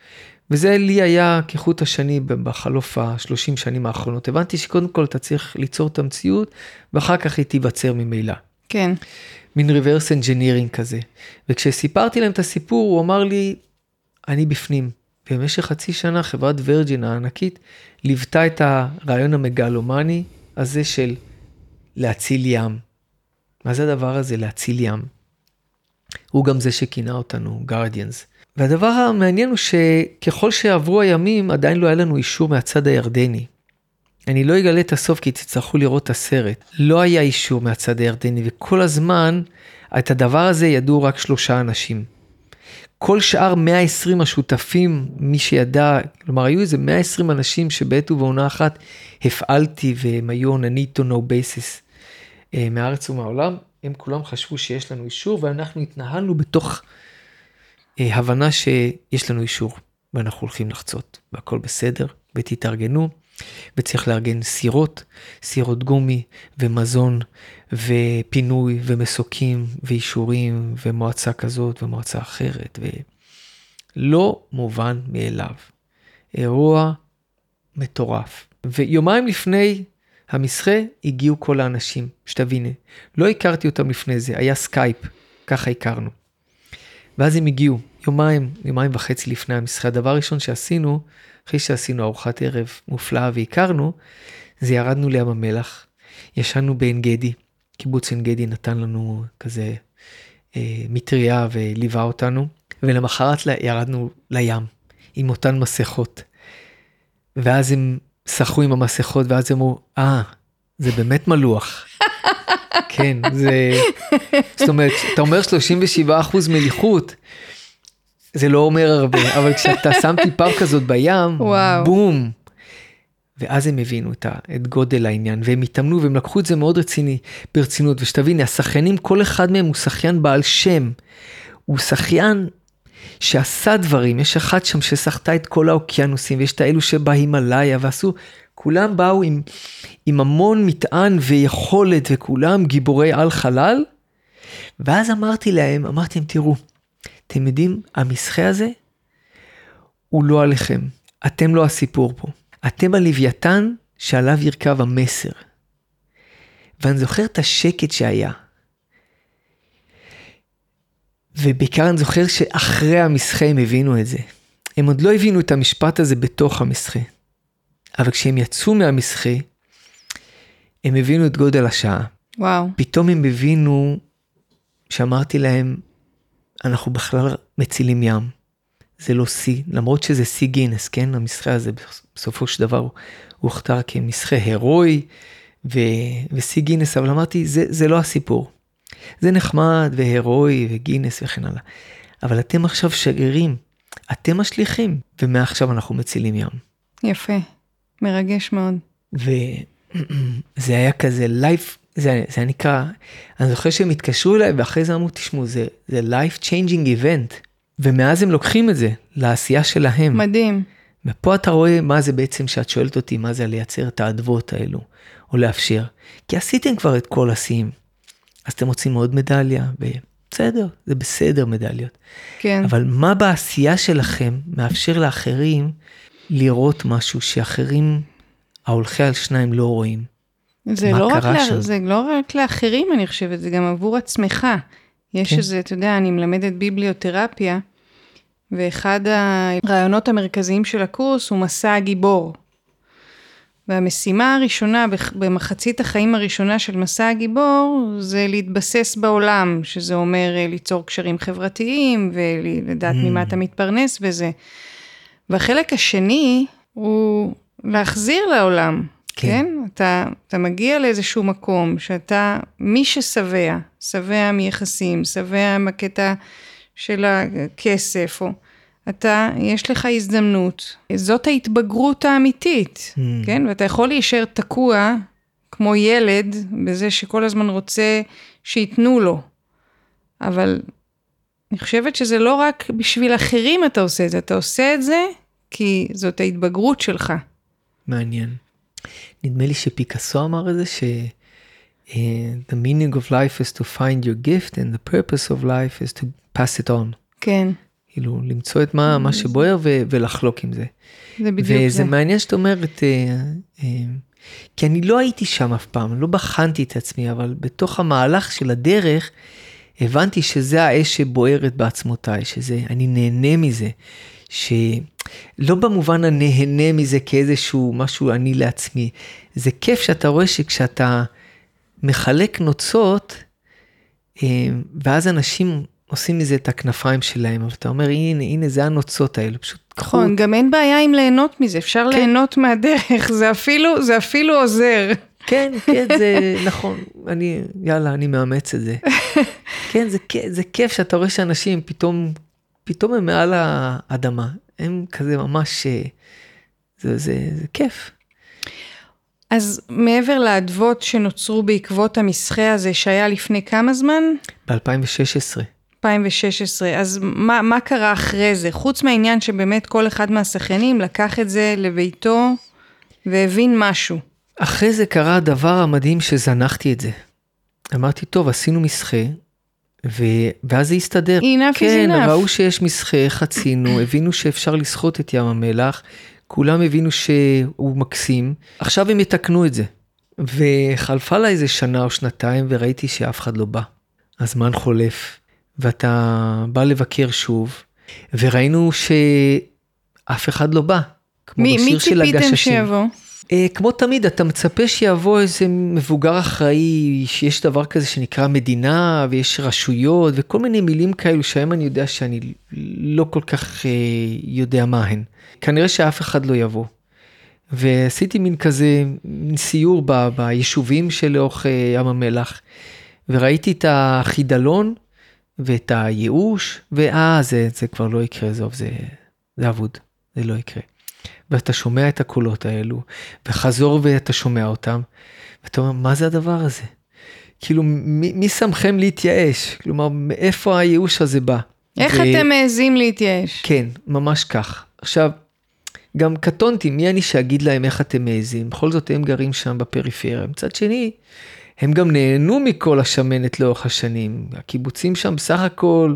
Speaker 1: וזה לי היה כחוט השני בחלוף השלושים שנים האחרונות. הבנתי שקודם כל אתה צריך ליצור את המציאות, ואחר כך היא תיווצר ממילא.
Speaker 2: כן.
Speaker 1: מין reverse engineering כזה. וכשסיפרתי להם את הסיפור, הוא אמר לי, אני בפנים. במשך חצי שנה חברת וירג'ין הענקית ליוותה את הרעיון המגלומני הזה של להציל ים. מה זה הדבר הזה להציל ים? הוא גם זה שכינה אותנו גרדיאנס. והדבר המעניין הוא שככל שעברו הימים עדיין לא היה לנו אישור מהצד הירדני. אני לא אגלה את הסוף כי תצטרכו לראות את הסרט. לא היה אישור מהצד הירדני וכל הזמן את הדבר הזה ידעו רק שלושה אנשים. כל שאר 120 השותפים, מי שידע, כלומר היו איזה 120 אנשים שבעת ובעונה אחת הפעלתי והם היו on a need to know basis אה, מהארץ ומהעולם, הם כולם חשבו שיש לנו אישור ואנחנו התנהלנו בתוך הבנה שיש לנו אישור ואנחנו הולכים לחצות והכל בסדר ותתארגנו וצריך לארגן סירות, סירות גומי ומזון ופינוי ומסוקים ואישורים ומועצה כזאת ומועצה אחרת ולא מובן מאליו. אירוע מטורף. ויומיים לפני המשחה הגיעו כל האנשים, שתביני, לא הכרתי אותם לפני זה, היה סקייפ, ככה הכרנו. ואז הם הגיעו, יומיים, יומיים וחצי לפני המסחה. הדבר הראשון שעשינו, אחרי שעשינו ארוחת ערב מופלאה והכרנו, זה ירדנו לים המלח, ישנו בעין גדי, קיבוץ עין גדי נתן לנו כזה אה, מטריה וליווה אותנו, ולמחרת ירדנו לים עם אותן מסכות. ואז הם שחו עם המסכות ואז הם אמרו, אה, זה באמת מלוח. כן, זה, זאת אומרת, אתה אומר 37% מליחות, זה לא אומר הרבה, אבל כשאתה שם טיפה כזאת בים,
Speaker 2: וואו.
Speaker 1: בום. ואז הם הבינו את, את גודל העניין, והם התאמנו והם לקחו את זה מאוד רציני, ברצינות, ושתביני, השחיינים, כל אחד מהם הוא שחיין בעל שם. הוא שחיין שעשה דברים, יש אחת שם ששחתה את כל האוקיינוסים, ויש את האלו שבהימאליה, ועשו, כולם באו עם, עם המון מטען ויכולת, וכולם גיבורי על חלל. ואז אמרתי להם, אמרתי להם, תראו, אתם יודעים, המסחה הזה הוא לא עליכם. אתם לא הסיפור פה. אתם הלוויתן שעליו ירכב המסר. ואני זוכר את השקט שהיה. ובעיקר אני זוכר שאחרי המסחה הם הבינו את זה. הם עוד לא הבינו את המשפט הזה בתוך המסחה. אבל כשהם יצאו מהמסחה, הם הבינו את גודל השעה.
Speaker 2: וואו.
Speaker 1: פתאום הם הבינו שאמרתי להם, אנחנו בכלל מצילים ים. זה לא שיא, למרות שזה שיא גינס, כן? המסחה הזה בסופו של דבר הוא הוכתר כמסחה הירואי ושיא גינס, אבל אמרתי, זה, זה לא הסיפור. זה נחמד והירואי וגינס וכן הלאה. אבל אתם עכשיו שגרירים, אתם השליחים, ומעכשיו אנחנו מצילים ים.
Speaker 2: יפה, מרגש מאוד.
Speaker 1: וזה היה כזה לייף, זה, זה נקרא, אני זוכר שהם התקשרו אליי ואחרי זה אמרו, תשמעו, זה, זה life changing event. ומאז הם לוקחים את זה לעשייה שלהם.
Speaker 2: מדהים.
Speaker 1: ופה אתה רואה מה זה בעצם שאת שואלת אותי, מה זה לייצר את האדוות האלו, או לאפשר. כי עשיתם כבר את כל השיאים. אז אתם רוצים עוד מדליה, בסדר, זה בסדר מדליות.
Speaker 2: כן.
Speaker 1: אבל מה בעשייה שלכם מאפשר לאחרים לראות משהו שאחרים, ההולכי על שניים לא רואים?
Speaker 2: זה לא, רק לה,
Speaker 1: שם?
Speaker 2: זה לא רק לאחרים, אני חושבת, זה גם עבור עצמך. יש
Speaker 1: כן.
Speaker 2: איזה, אתה יודע, אני מלמדת ביבליותרפיה, ואחד הרעיונות המרכזיים של הקורס הוא מסע הגיבור. והמשימה הראשונה במחצית החיים הראשונה של מסע הגיבור זה להתבסס בעולם, שזה אומר אה, ליצור קשרים חברתיים ולדעת
Speaker 1: Mm.
Speaker 2: ממה אתה מתפרנס וזה. והחלק השני הוא להחזיר לעולם,
Speaker 1: כן.
Speaker 2: כן? אתה, אתה מגיע לאיזשהו מקום שאתה, מי ששבע, שבע מיחסים, שבע מהקטע של הכסף, או אתה, יש לך הזדמנות, זאת ההתבגרות האמיתית,
Speaker 1: Mm.
Speaker 2: כן? ואתה יכול להישאר תקוע כמו ילד בזה שכל הזמן רוצה שייתנו לו. אבל אני חושבת שזה לא רק בשביל אחרים אתה עושה את זה, אתה עושה את זה כי זאת ההתבגרות שלך.
Speaker 1: מעניין. נדמה לי שפיקאסו אמר את זה, ש... uh, the meaning of life is to find your gift and the purpose of life is to pass it on.
Speaker 2: כן,
Speaker 1: כאילו, למצוא את מה, מה שבוער ו- ולחלוק עם זה.
Speaker 2: זה בדיוק
Speaker 1: וזה
Speaker 2: זה.
Speaker 1: מעניין שאת אומרת, אה, אה, כי אני לא הייתי שם אף פעם, לא בחנתי את עצמי, אבל בתוך המהלך של הדרך, הבנתי שזה האש שבוערת בעצמותיי, שזה, אני נהנה מזה, שלא במובן הנהנה מזה כאיזשהו משהו אני לעצמי, זה כיף שאתה רואה שכשאתה מחלק נוצות, אה, ואז אנשים עושים מזה את הכנפיים שלהם, אבל אתה אומר, הנה, הנה, זה הנוצות האלו, פשוט קחו
Speaker 2: נכון, גם אין בעיה עם ליהנות מזה, אפשר
Speaker 1: כן.
Speaker 2: ליהנות מהדרך, זה אפילו, זה אפילו עוזר.
Speaker 1: כן, כן, זה נכון, אני, יאללה, אני מאמץ את זה. כן, זה, זה כיף שאתה רואה שאנשים פתאום, פתאום הם מעל האדמה, הם כזה ממש, אה, זה, זה, זה כיף.
Speaker 2: אז מעבר לאדוות שנוצרו בעקבות המסחה הזה שהיה לפני כמה זמן?
Speaker 1: ב-2016.
Speaker 2: 2016, אז מה, מה קרה אחרי זה? חוץ מהעניין שבאמת כל אחד מהשחיינים לקח את זה לביתו והבין משהו.
Speaker 1: אחרי זה קרה הדבר המדהים שזנחתי את זה. אמרתי, טוב, עשינו מסחה, ו... ואז זה הסתדר.
Speaker 2: Enough is
Speaker 1: כן,
Speaker 2: enough.
Speaker 1: ראו שיש מסחה, חצינו, הבינו שאפשר לשחות את ים המלח, כולם הבינו שהוא מקסים, עכשיו הם יתקנו את זה. וחלפה לה איזה שנה או שנתיים וראיתי שאף אחד לא בא. הזמן חולף, ואתה בא לבקר שוב, וראינו שאף אחד לא בא. כמו
Speaker 2: מי,
Speaker 1: בשיר
Speaker 2: מי
Speaker 1: של
Speaker 2: ציפיתם. שיבוא?
Speaker 1: אה, כמו תמיד, אתה מצפה שיבוא איזה מבוגר אחראי, שיש דבר כזה שנקרא מדינה, ויש רשויות, וכל מיני מילים כאלו שהיום אני יודע שאני לא כל כך אה, יודע מה הן. כנראה שאף אחד לא יבוא. ועשיתי מין כזה, מין סיור ב, ביישובים שלאורך אה, ים המלח, וראיתי את החידלון ואת הייאוש, ואה, זה, זה כבר לא יקרה, עזוב, זה, זה אבוד, זה לא יקרה. ואתה שומע את הקולות האלו, וחזור ואתה שומע אותם, ואתה אומר, מה זה הדבר הזה? כאילו, מי, מי שמכם להתייאש? כלומר, מאיפה הייאוש הזה בא?
Speaker 2: איך
Speaker 1: ו-
Speaker 2: אתם מעזים להתייאש?
Speaker 1: כן, ממש כך. עכשיו, גם קטונתי, מי אני שאגיד להם איך אתם מעזים? בכל זאת הם גרים שם בפריפריה. מצד שני, הם גם נהנו מכל השמנת לאורך השנים. הקיבוצים שם בסך הכל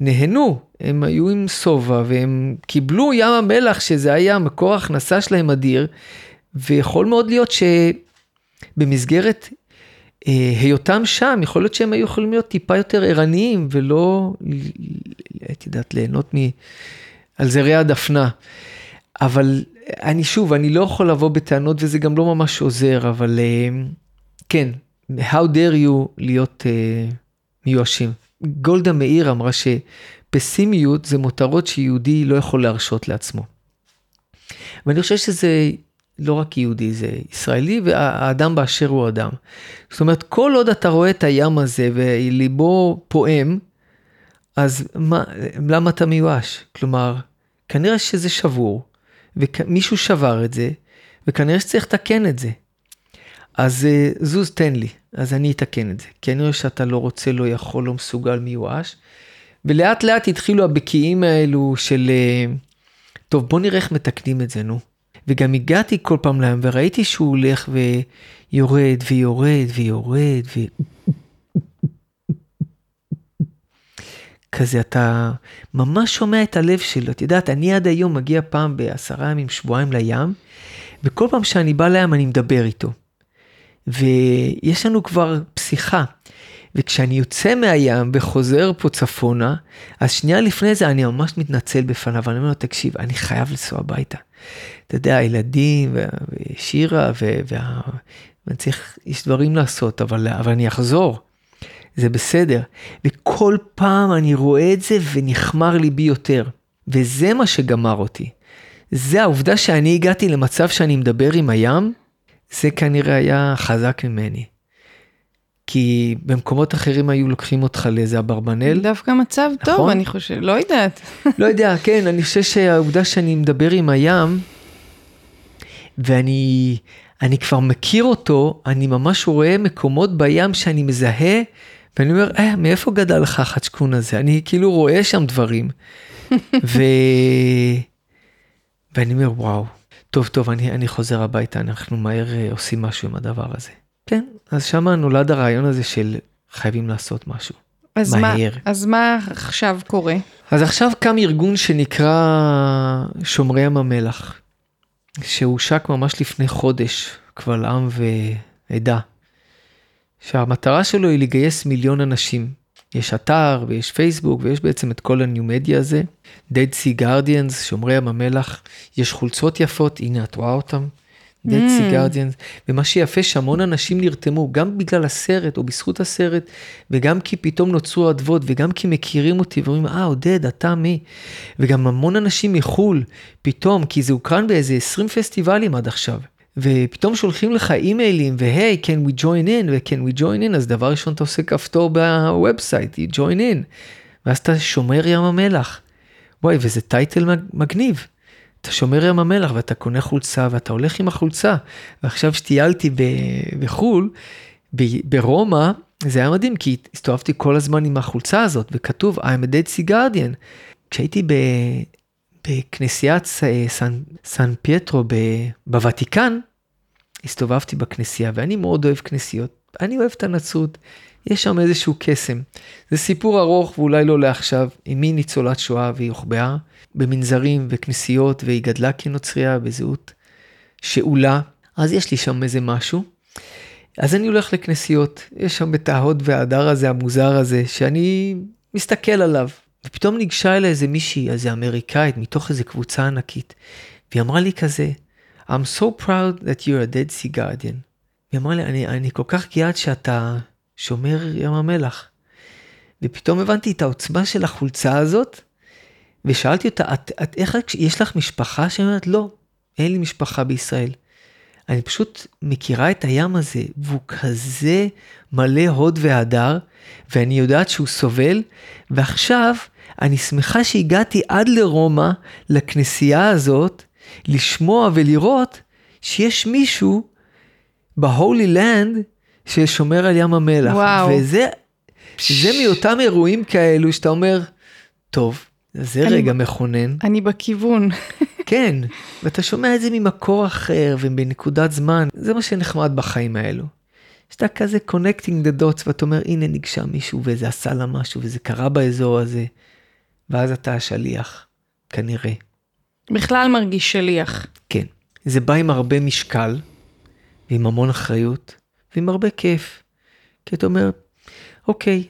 Speaker 1: נהנו, הם היו עם שובע והם קיבלו ים המלח שזה היה מקור ההכנסה שלהם אדיר, ויכול מאוד להיות שבמסגרת אה, היותם שם, יכול להיות שהם היו יכולים להיות טיפה יותר ערניים ולא, את יודעת, ליהנות מ... על זרי הדפנה. אבל אני שוב, אני לא יכול לבוא בטענות וזה גם לא ממש עוזר, אבל אה, כן, how dare you להיות uh, מיואשים. גולדה מאיר אמרה שפסימיות זה מותרות שיהודי לא יכול להרשות לעצמו. ואני חושב שזה לא רק יהודי, זה ישראלי והאדם באשר הוא אדם. זאת אומרת, כל עוד אתה רואה את הים הזה וליבו פועם, אז מה, למה אתה מיואש? כלומר, כנראה שזה שבור, ומישהו שבר את זה, וכנראה שצריך לתקן את זה. אז אה, זוז, תן לי, אז אני אתקן את זה. כי אני רואה שאתה לא רוצה, לא יכול, לא מסוגל, מיואש. ולאט לאט התחילו הבקיעים האלו של, אה, טוב, בוא נראה איך מתקנים את זה, נו. וגם הגעתי כל פעם לים וראיתי שהוא הולך ויורד ויורד ויורד ו... כזה אתה ממש שומע את הלב שלו. את יודעת, אני עד היום מגיע פעם בעשרה ימים, שבועיים לים, וכל פעם שאני בא לים אני מדבר איתו. ויש לנו כבר פסיכה. וכשאני יוצא מהים וחוזר פה צפונה, אז שנייה לפני זה אני ממש מתנצל בפניו, אני אומר לו, תקשיב, אני חייב לנסוע הביתה. אתה יודע, הילדים, ושירה, ואני צריך, יש דברים לעשות, אבל, אבל אני אחזור. זה בסדר. וכל פעם אני רואה את זה ונחמר ליבי יותר. וזה מה שגמר אותי. זה העובדה שאני הגעתי למצב שאני מדבר עם הים, זה כנראה היה חזק ממני. כי במקומות אחרים היו לוקחים אותך לאיזה אברבנל.
Speaker 2: דווקא מצב נכון? טוב, אני חושב, לא יודעת.
Speaker 1: לא יודע, כן, אני חושב שהעובדה שאני מדבר עם הים, ואני אני כבר מכיר אותו, אני ממש רואה מקומות בים שאני מזהה, ואני אומר, אה, מאיפה גדל לך החצ'קון הזה? אני כאילו רואה שם דברים. ו... ואני אומר, וואו, טוב, טוב, אני, אני חוזר הביתה, אנחנו מהר אה, עושים משהו עם הדבר הזה. כן, אז שמה נולד הרעיון הזה של חייבים לעשות משהו.
Speaker 2: אז מהר. מה, אז מה עכשיו קורה?
Speaker 1: אז עכשיו קם ארגון שנקרא שומרי ים המלח, שהושק ממש לפני חודש, קבל עם ועדה, שהמטרה שלו היא לגייס מיליון אנשים. יש אתר ויש פייסבוק ויש בעצם את כל הניו מדיה הזה. Dead Sea Guardians, שומרי ים המלח, יש חולצות יפות, הנה את רואה אותם. Dead Sea mm. Guardians, ומה שיפה שהמון אנשים נרתמו, גם בגלל הסרט או בזכות הסרט, וגם כי פתאום נוצרו אדוות, וגם כי מכירים אותי ואומרים, אה, עודד, אתה מי? וגם המון אנשים מחו"ל, פתאום, כי זה הוקרן באיזה 20 פסטיבלים עד עכשיו. ופתאום שולחים לך אימיילים, ו-hey, can we join in, ו-can we join in, אז דבר ראשון אתה עושה כפתור ב website, join in, ואז אתה שומר ים המלח. וואי, וזה title מגניב. אתה שומר ים המלח ואתה קונה חולצה ואתה הולך עם החולצה. ועכשיו שטיילתי בחו"ל, ברומא, זה היה מדהים כי הסתובבתי כל הזמן עם החולצה הזאת וכתוב I'm a dead sea guardian. כשהייתי. בכנסיית סן, סן פייטרו בוותיקן, הסתובבתי בכנסייה ואני מאוד אוהב כנסיות, אני אוהב את הנצרות, יש שם איזשהו קסם. זה סיפור ארוך ואולי לא לעכשיו, אמי ניצולת שואה והיא הוחבאה במנזרים וכנסיות והיא גדלה כנוצריה בזהות שאולה, אז יש לי שם איזה משהו. אז אני הולך לכנסיות, יש שם את ההוד וההדר הזה, המוזר הזה, שאני מסתכל עליו. ופתאום ניגשה אליי איזה מישהי, איזה אמריקאית, מתוך איזה קבוצה ענקית, והיא אמרה לי כזה, I'm so proud that you're a dead sea guardian. היא אמרה לי, אני, אני כל כך גאה שאתה שומר ים המלח. ופתאום הבנתי את העוצמה של החולצה הזאת, ושאלתי אותה, את, את, איך יש לך משפחה? שהיא אומרת, לא, אין לי משפחה בישראל. אני פשוט מכירה את הים הזה, והוא כזה מלא הוד והדר, ואני יודעת שהוא סובל, ועכשיו אני שמחה שהגעתי עד לרומא, לכנסייה הזאת, לשמוע ולראות שיש מישהו ב-Holy Land ששומר על ים המלח.
Speaker 2: וואו.
Speaker 1: וזה זה מאותם אירועים כאלו שאתה אומר, טוב, זה אני, רגע מכונן.
Speaker 2: אני בכיוון.
Speaker 1: כן, ואתה שומע את זה ממקור אחר ובנקודת זמן, זה מה שנחמד בחיים האלו. שאתה כזה connecting the dots ואתה אומר, הנה ניגשה מישהו וזה עשה לה משהו וזה קרה באזור הזה. ואז אתה השליח, כנראה.
Speaker 2: בכלל מרגיש שליח.
Speaker 1: כן. זה בא עם הרבה משקל, ועם המון אחריות, ועם הרבה כיף. כי אתה אומר, אוקיי,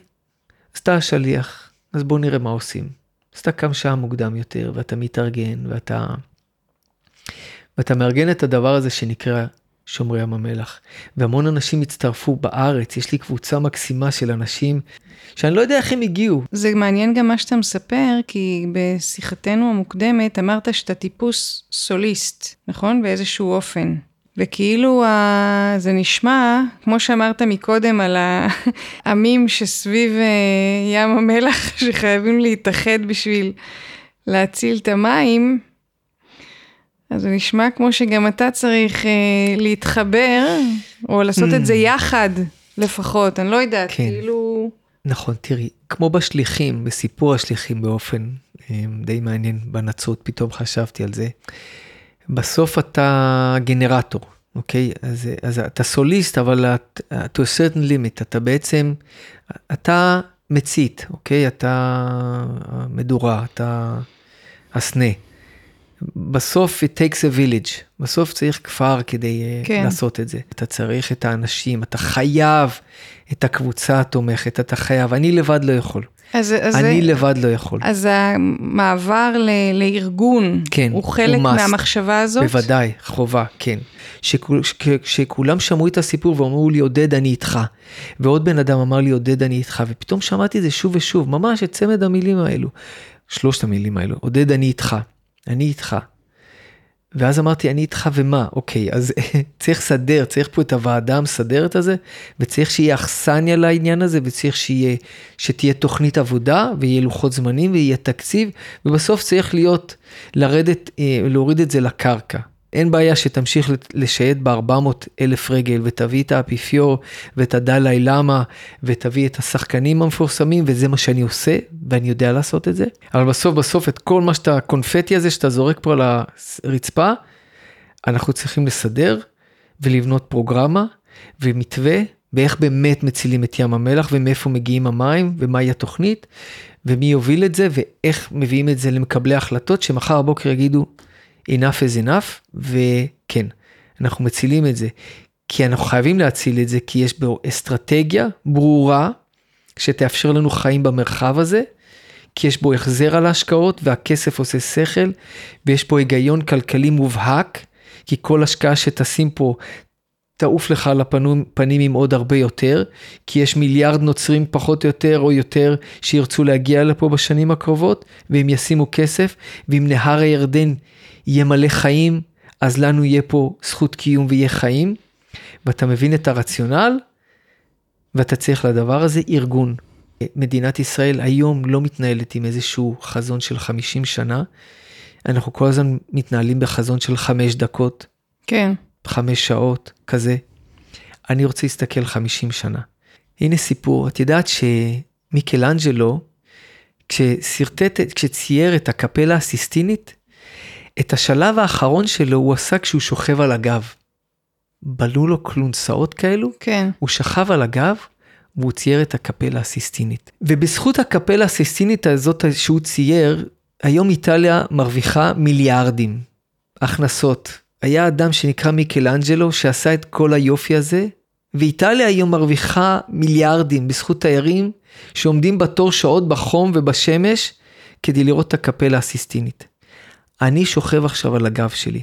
Speaker 1: אז אתה השליח, אז בוא נראה מה עושים. אז אתה קם שעה מוקדם יותר, ואתה מתארגן, ואתה... ואתה מארגן את הדבר הזה שנקרא שומרי ים המלח. והמון אנשים הצטרפו בארץ, יש לי קבוצה מקסימה של אנשים שאני לא יודע איך הם הגיעו.
Speaker 2: זה מעניין גם מה שאתה מספר, כי בשיחתנו המוקדמת אמרת שאתה טיפוס סוליסט, נכון? באיזשהו אופן. וכאילו ה... זה נשמע, כמו שאמרת מקודם על העמים שסביב אה, ים המלח שחייבים להתאחד בשביל להציל את המים, אז זה נשמע כמו שגם אתה צריך אה, להתחבר, או לעשות את זה mm. יחד לפחות, אני לא יודעת, כן. כאילו...
Speaker 1: נכון, תראי, כמו בשליחים, בסיפור השליחים באופן אה, די מעניין בנצרות, פתאום חשבתי על זה. בסוף אתה גנרטור, אוקיי? אז, אז אתה סוליסט, אבל את, to a certain limit, אתה בעצם, אתה מצית, אוקיי? אתה מדורה, אתה הסנה. בסוף it takes a village, בסוף צריך כפר כדי אה, כן. לעשות את זה. אתה צריך את האנשים, אתה חייב את הקבוצה התומכת, אתה חייב, אני לבד לא יכול. אז, אז אני זה, לבד לא יכול.
Speaker 2: אז המעבר ל, לארגון, כן, הוא חלק הוא מהמחשבה הזאת?
Speaker 1: בוודאי, חובה, כן. כשכולם שמעו את הסיפור ואמרו לי, עודד, אני איתך. ועוד בן אדם אמר לי, עודד, אני איתך. ופתאום שמעתי את זה שוב ושוב, ממש את צמד המילים האלו. שלושת המילים האלו, עודד, אני איתך. אני איתך. ואז אמרתי, אני איתך ומה? אוקיי, אז צריך לסדר, צריך פה את הוועדה המסדרת הזה, וצריך שיהיה אכסניה לעניין הזה, וצריך שיהיה, שתהיה תוכנית עבודה, ויהיה לוחות זמנים, ויהיה תקציב, ובסוף צריך להיות, לרדת, אה, להוריד את זה לקרקע. אין בעיה שתמשיך לשייט ב-400 אלף רגל ותביא את האפיפיור ואת הדלאי למה ותביא את השחקנים המפורסמים וזה מה שאני עושה ואני יודע לעשות את זה. אבל בסוף בסוף את כל מה שאתה, הקונפטי הזה שאתה זורק פה על הרצפה, אנחנו צריכים לסדר ולבנות פרוגרמה ומתווה ואיך באמת מצילים את ים המלח ומאיפה מגיעים המים ומהי התוכנית ומי יוביל את זה ואיך מביאים את זה למקבלי החלטות שמחר בבוקר יגידו enough is enough, וכן, אנחנו מצילים את זה. כי אנחנו חייבים להציל את זה, כי יש בו אסטרטגיה ברורה, שתאפשר לנו חיים במרחב הזה, כי יש בו החזר על ההשקעות והכסף עושה שכל, ויש פה היגיון כלכלי מובהק, כי כל השקעה שתשים פה תעוף לך על הפנים עם עוד הרבה יותר, כי יש מיליארד נוצרים פחות או יותר או יותר שירצו להגיע לפה בשנים הקרובות, והם ישימו כסף, ואם נהר הירדן יהיה מלא חיים, אז לנו יהיה פה זכות קיום ויהיה חיים, ואתה מבין את הרציונל, ואתה צריך לדבר הזה ארגון. מדינת ישראל היום לא מתנהלת עם איזשהו חזון של 50 שנה, אנחנו כל הזמן מתנהלים בחזון של 5 דקות.
Speaker 2: כן.
Speaker 1: 5 שעות, כזה. אני רוצה להסתכל 50 שנה. הנה סיפור, את יודעת שמיקלאנג'לו, כששרטט, כשצייר את הקפלה הסיסטינית, את השלב האחרון שלו הוא עשה כשהוא שוכב על הגב. בלו לו כלונסאות כאלו,
Speaker 2: כן.
Speaker 1: הוא שכב על הגב והוא צייר את הקפלה הסיסטינית. ובזכות הקפלה הסיסטינית הזאת שהוא צייר, היום איטליה מרוויחה מיליארדים הכנסות. היה אדם שנקרא מיקלאנג'לו שעשה את כל היופי הזה, ואיטליה היום מרוויחה מיליארדים בזכות תיירים שעומדים בתור שעות בחום ובשמש כדי לראות את הקפלה הסיסטינית. אני שוכב עכשיו על הגב שלי.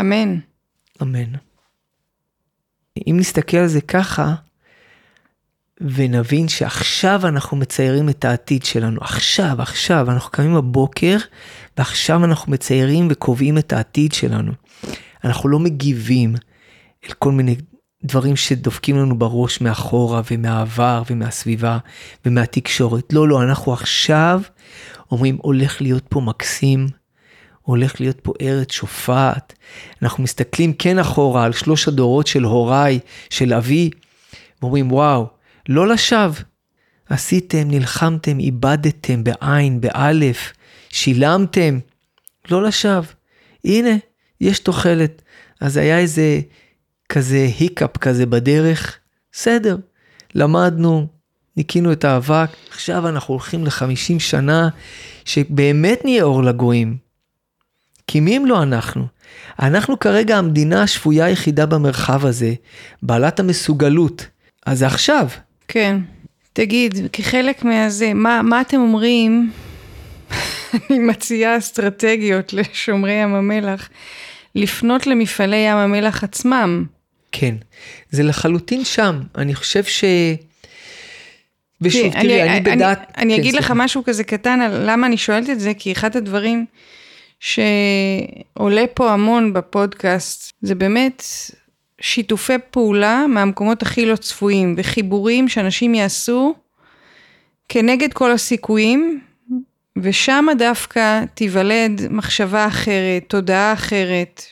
Speaker 2: אמן.
Speaker 1: אמן. אם נסתכל על זה ככה, ונבין שעכשיו אנחנו מציירים את העתיד שלנו, עכשיו, עכשיו, אנחנו קמים בבוקר, ועכשיו אנחנו מציירים וקובעים את העתיד שלנו. אנחנו לא מגיבים אל כל מיני דברים שדופקים לנו בראש מאחורה ומהעבר ומהסביבה ומהתקשורת. לא, לא, אנחנו עכשיו אומרים, הולך להיות פה מקסים, הולך להיות פה ארץ שופעת. אנחנו מסתכלים כן אחורה על שלוש הדורות של הוריי, של אבי, ואומרים, וואו, לא לשווא. עשיתם, נלחמתם, איבדתם בעין, באלף, שילמתם, לא לשווא. הנה, יש תוחלת. אז היה איזה כזה היקאפ כזה בדרך, בסדר, למדנו, ניקינו את האבק, עכשיו אנחנו הולכים לחמישים שנה שבאמת נהיה אור לגויים. כי מי אם לא אנחנו? אנחנו כרגע המדינה השפויה היחידה במרחב הזה, בעלת המסוגלות. אז זה עכשיו.
Speaker 2: כן. תגיד, כחלק מהזה, מה, מה אתם אומרים? אני מציעה אסטרטגיות לשומרי ים המלח, לפנות למפעלי ים המלח עצמם.
Speaker 1: כן, זה לחלוטין שם. אני חושב ש... ושוב,
Speaker 2: תראי,
Speaker 1: תראי, אני, אני בדעת...
Speaker 2: אני, אני
Speaker 1: כן,
Speaker 2: אגיד לך
Speaker 1: סליחה.
Speaker 2: משהו כזה קטן על למה אני שואלת את זה, כי אחד הדברים שעולה פה המון בפודקאסט, זה באמת שיתופי פעולה מהמקומות הכי לא צפויים, וחיבורים שאנשים יעשו כנגד כל הסיכויים, ושם דווקא תיוולד מחשבה אחרת, תודעה אחרת,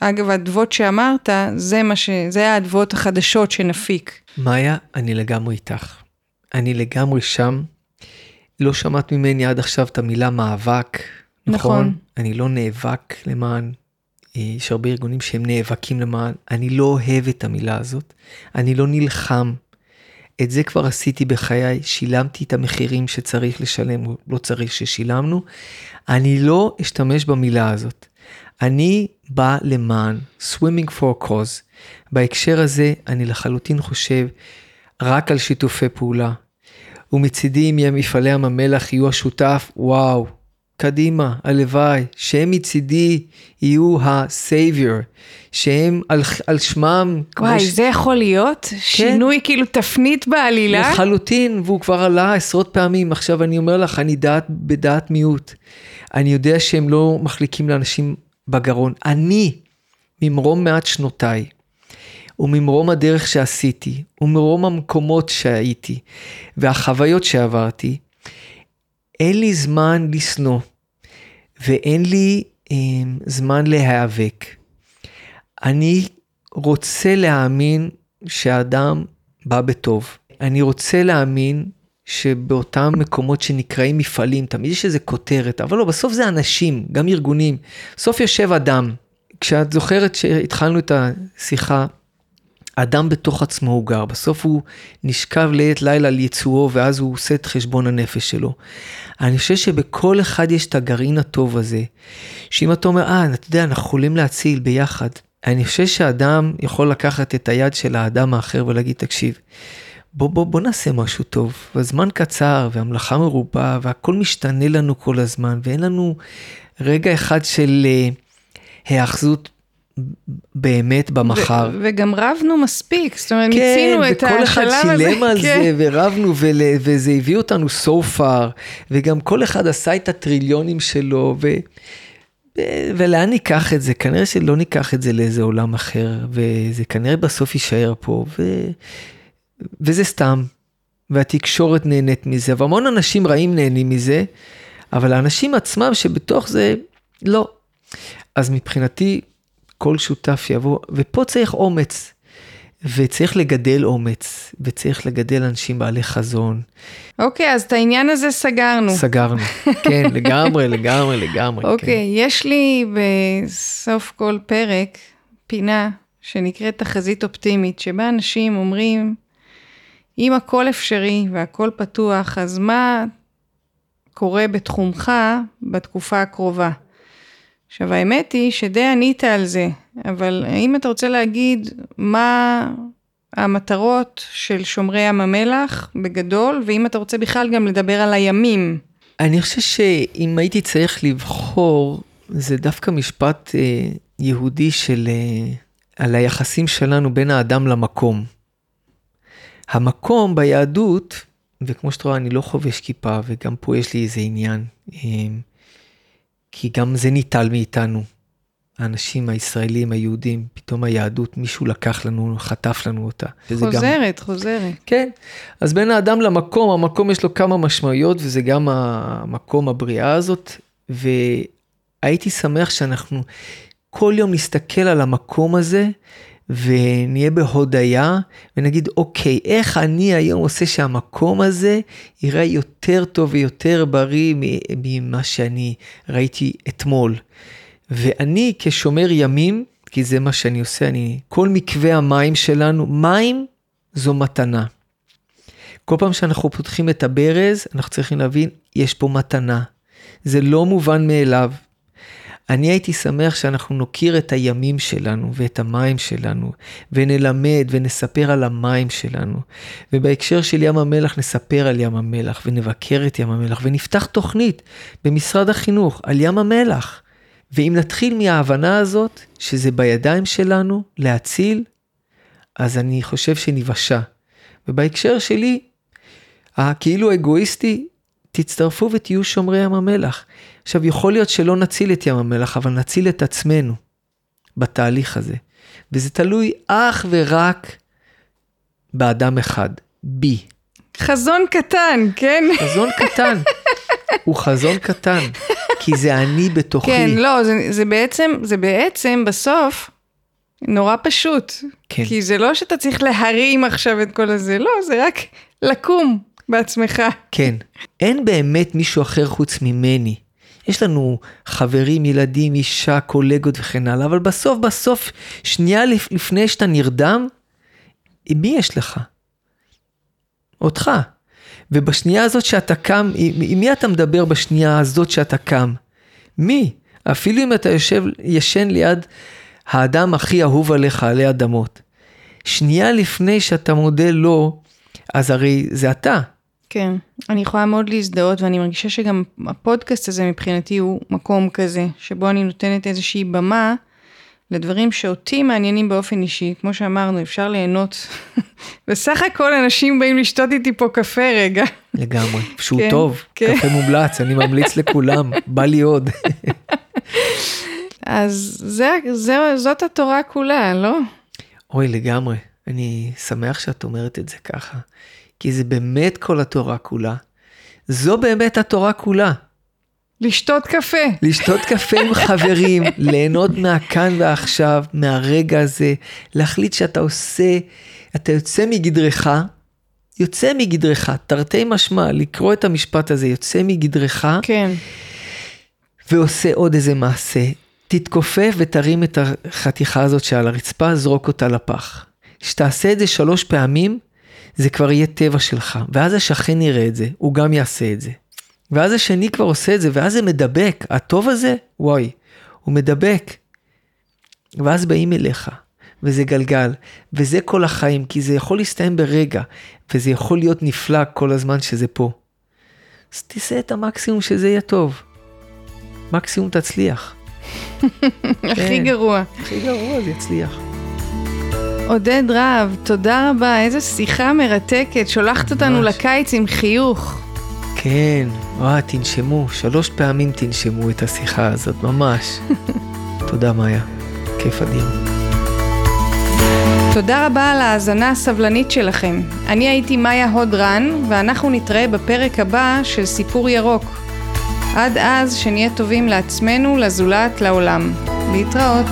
Speaker 2: שאגב, האדוות שאמרת, זה מה ש... זה האדוות החדשות שנפיק.
Speaker 1: מאיה, אני לגמרי איתך. אני לגמרי שם. לא שמעת ממני עד עכשיו את המילה מאבק, נכון?
Speaker 2: נכון.
Speaker 1: אני לא נאבק למען, אה, יש הרבה ארגונים שהם נאבקים למען, אני לא אוהב את המילה הזאת, אני לא נלחם. את זה כבר עשיתי בחיי, שילמתי את המחירים שצריך לשלם, או לא צריך ששילמנו. אני לא אשתמש במילה הזאת. אני בא למען swimming for a cause. בהקשר הזה, אני לחלוטין חושב רק על שיתופי פעולה. ומצידי אם מפעלי ים המלח יהיו השותף, וואו, קדימה, הלוואי, שהם מצידי יהיו ה-savior, שהם על, על שמם,
Speaker 2: וואי,
Speaker 1: ש-
Speaker 2: זה יכול להיות? שינוי כאילו תפנית בעלילה?
Speaker 1: לחלוטין, והוא כבר עלה עשרות פעמים. עכשיו אני אומר לך, אני דעת, בדעת מיעוט. אני יודע שהם לא מחליקים לאנשים בגרון. אני, ממרום מעט שנותיי, וממרום הדרך שעשיתי, וממרום המקומות שהייתי, והחוויות שעברתי, אין לי זמן לשנוא, ואין לי אה, זמן להיאבק. אני רוצה להאמין שהאדם בא בטוב. אני רוצה להאמין שבאותם מקומות שנקראים מפעלים, תמיד יש איזה כותרת, אבל לא, בסוף זה אנשים, גם ארגונים. בסוף יושב אדם. כשאת זוכרת שהתחלנו את השיחה, אדם בתוך עצמו הוא גר, בסוף הוא נשכב לעת לילה על יצואו ואז הוא עושה את חשבון הנפש שלו. אני חושב שבכל אחד יש את הגרעין הטוב הזה, שאם אתה אומר, אה, אתה יודע, אנחנו יכולים להציל ביחד. אני חושב שאדם יכול לקחת את היד של האדם האחר ולהגיד, תקשיב, בוא, בוא, בוא נעשה משהו טוב. הזמן קצר והמלאכה מרובה והכל משתנה לנו כל הזמן ואין לנו רגע אחד של אה, היאחזות באמת במחר.
Speaker 2: ו- וגם רבנו מספיק, זאת אומרת,
Speaker 1: כן,
Speaker 2: מיצינו את
Speaker 1: וכל אחד
Speaker 2: השלב הזה.
Speaker 1: שילם על
Speaker 2: כן.
Speaker 1: זה, ורבנו, ול, וזה הביא אותנו so far, וגם כל אחד עשה את הטריליונים שלו, ו, ו, ולאן ניקח את זה? כנראה שלא ניקח את זה לאיזה עולם אחר, וזה כנראה בסוף יישאר פה, ו, וזה סתם, והתקשורת נהנית מזה, והמון אנשים רעים נהנים מזה, אבל האנשים עצמם שבתוך זה, לא. אז מבחינתי, כל שותף יבוא, ופה צריך אומץ. וצריך לגדל אומץ, וצריך לגדל אנשים בעלי חזון.
Speaker 2: אוקיי, אז את העניין הזה סגרנו.
Speaker 1: סגרנו. כן, לגמרי, לגמרי, לגמרי.
Speaker 2: אוקיי, יש לי בסוף כל פרק פינה שנקראת תחזית אופטימית, שבה אנשים אומרים, אם הכל אפשרי והכל פתוח, אז מה קורה בתחומך בתקופה הקרובה? עכשיו, האמת היא שדי ענית על זה, אבל האם אתה רוצה להגיד מה המטרות של שומרי ים המלח בגדול, ואם אתה רוצה בכלל גם לדבר על הימים?
Speaker 1: אני חושב שאם הייתי צריך לבחור, זה דווקא משפט אה, יהודי של, אה, על היחסים שלנו בין האדם למקום. המקום ביהדות, וכמו שאת רואה, אני לא חובש כיפה, וגם פה יש לי איזה עניין, אה, כי גם זה ניטל מאיתנו. האנשים הישראלים, היהודים, פתאום היהדות, מישהו לקח לנו, חטף לנו אותה. שזה גם-
Speaker 2: חוזרת, חוזרת.
Speaker 1: כן, אז בין האדם למקום, המקום יש לו כמה משמעויות וזה גם המקום הבריאה הזאת, והייתי שמח שאנחנו כל יום נסתכל על המקום הזה ונהיה בהודיה ונגיד אוקיי, איך אני היום עושה שהמקום הזה ייראה יותר טוב ויותר בריא ממה שאני ראיתי אתמול. ואני כשומר ימים, כי זה מה שאני עושה, אני, כל מקווה המים שלנו, מים זו מתנה. כל פעם שאנחנו פותחים את הברז, אנחנו צריכים להבין, יש פה מתנה. זה לא מובן מאליו. אני הייתי שמח שאנחנו נוקיר את הימים שלנו ואת המים שלנו, ונלמד ונספר על המים שלנו. ובהקשר של ים המלח נספר על ים המלח, ונבקר את ים המלח, ונפתח תוכנית במשרד החינוך על ים המלח. ואם נתחיל מההבנה הזאת, שזה בידיים שלנו להציל, אז אני חושב שניוושע. ובהקשר שלי, הכאילו אגואיסטי, תצטרפו ותהיו שומרי ים המלח. עכשיו, יכול להיות שלא נציל את ים המלח, אבל נציל את עצמנו בתהליך הזה. וזה תלוי אך ורק באדם אחד, בי.
Speaker 2: חזון קטן, כן?
Speaker 1: חזון קטן. הוא חזון קטן, כי זה אני בתוכי.
Speaker 2: כן, לא, זה, זה בעצם, זה בעצם בסוף נורא פשוט.
Speaker 1: כן.
Speaker 2: כי זה לא שאתה צריך להרים עכשיו את כל הזה, לא, זה רק לקום בעצמך.
Speaker 1: כן. אין באמת מישהו אחר חוץ ממני. יש לנו חברים, ילדים, אישה, קולגות וכן הלאה, אבל בסוף בסוף, שנייה לפני שאתה נרדם, מי יש לך? אותך. ובשנייה הזאת שאתה קם, עם מי אתה מדבר בשנייה הזאת שאתה קם? מי? אפילו אם אתה יושב, ישן ליד האדם הכי אהוב עליך עלי אדמות. שנייה לפני שאתה מודה לו, אז הרי זה אתה.
Speaker 2: כן, אני יכולה מאוד להזדהות ואני מרגישה שגם הפודקאסט הזה מבחינתי הוא מקום כזה, שבו אני נותנת איזושהי במה לדברים שאותי מעניינים באופן אישי, כמו שאמרנו, אפשר ליהנות. בסך הכל אנשים באים לשתות איתי פה קפה רגע.
Speaker 1: לגמרי, שהוא כן, טוב, כן. קפה מומלץ, אני ממליץ לכולם, בא לי עוד.
Speaker 2: אז זה, זה, זאת התורה כולה, לא?
Speaker 1: אוי, לגמרי. אני שמח שאת אומרת את זה ככה, כי זה באמת כל התורה כולה. זו באמת התורה כולה.
Speaker 2: לשתות קפה.
Speaker 1: לשתות קפה עם חברים, ליהנות מהכאן ועכשיו, מהרגע הזה, להחליט שאתה עושה, אתה יוצא מגדרך, יוצא מגדרך, תרתי משמע, לקרוא את המשפט הזה, יוצא מגדרך,
Speaker 2: כן.
Speaker 1: ועושה עוד איזה מעשה. תתכופף ותרים את החתיכה הזאת שעל הרצפה, זרוק אותה לפח. כשתעשה את זה שלוש פעמים, זה כבר יהיה טבע שלך, ואז השכן יראה את זה, הוא גם יעשה את זה. ואז השני כבר עושה את זה, ואז זה מדבק. הטוב הזה, וואי, הוא מדבק. ואז באים אליך, וזה גלגל, וזה כל החיים, כי זה יכול להסתיים ברגע, וזה יכול להיות נפלא כל הזמן שזה פה. אז תעשה את המקסימום שזה יהיה טוב. מקסימום תצליח.
Speaker 2: הכי כן. גרוע.
Speaker 1: הכי גרוע זה יצליח.
Speaker 2: עודד רהב, תודה רבה, איזו שיחה מרתקת, שולחת אותנו לקיץ עם חיוך.
Speaker 1: כן, וואי, תנשמו, שלוש פעמים תנשמו את השיחה הזאת, ממש. תודה, מאיה. כיף אדיר.
Speaker 2: תודה רבה על ההאזנה הסבלנית שלכם. אני הייתי מאיה הודרן, ואנחנו נתראה בפרק הבא של סיפור ירוק. עד אז, שנהיה טובים לעצמנו, לזולת, לעולם. להתראות.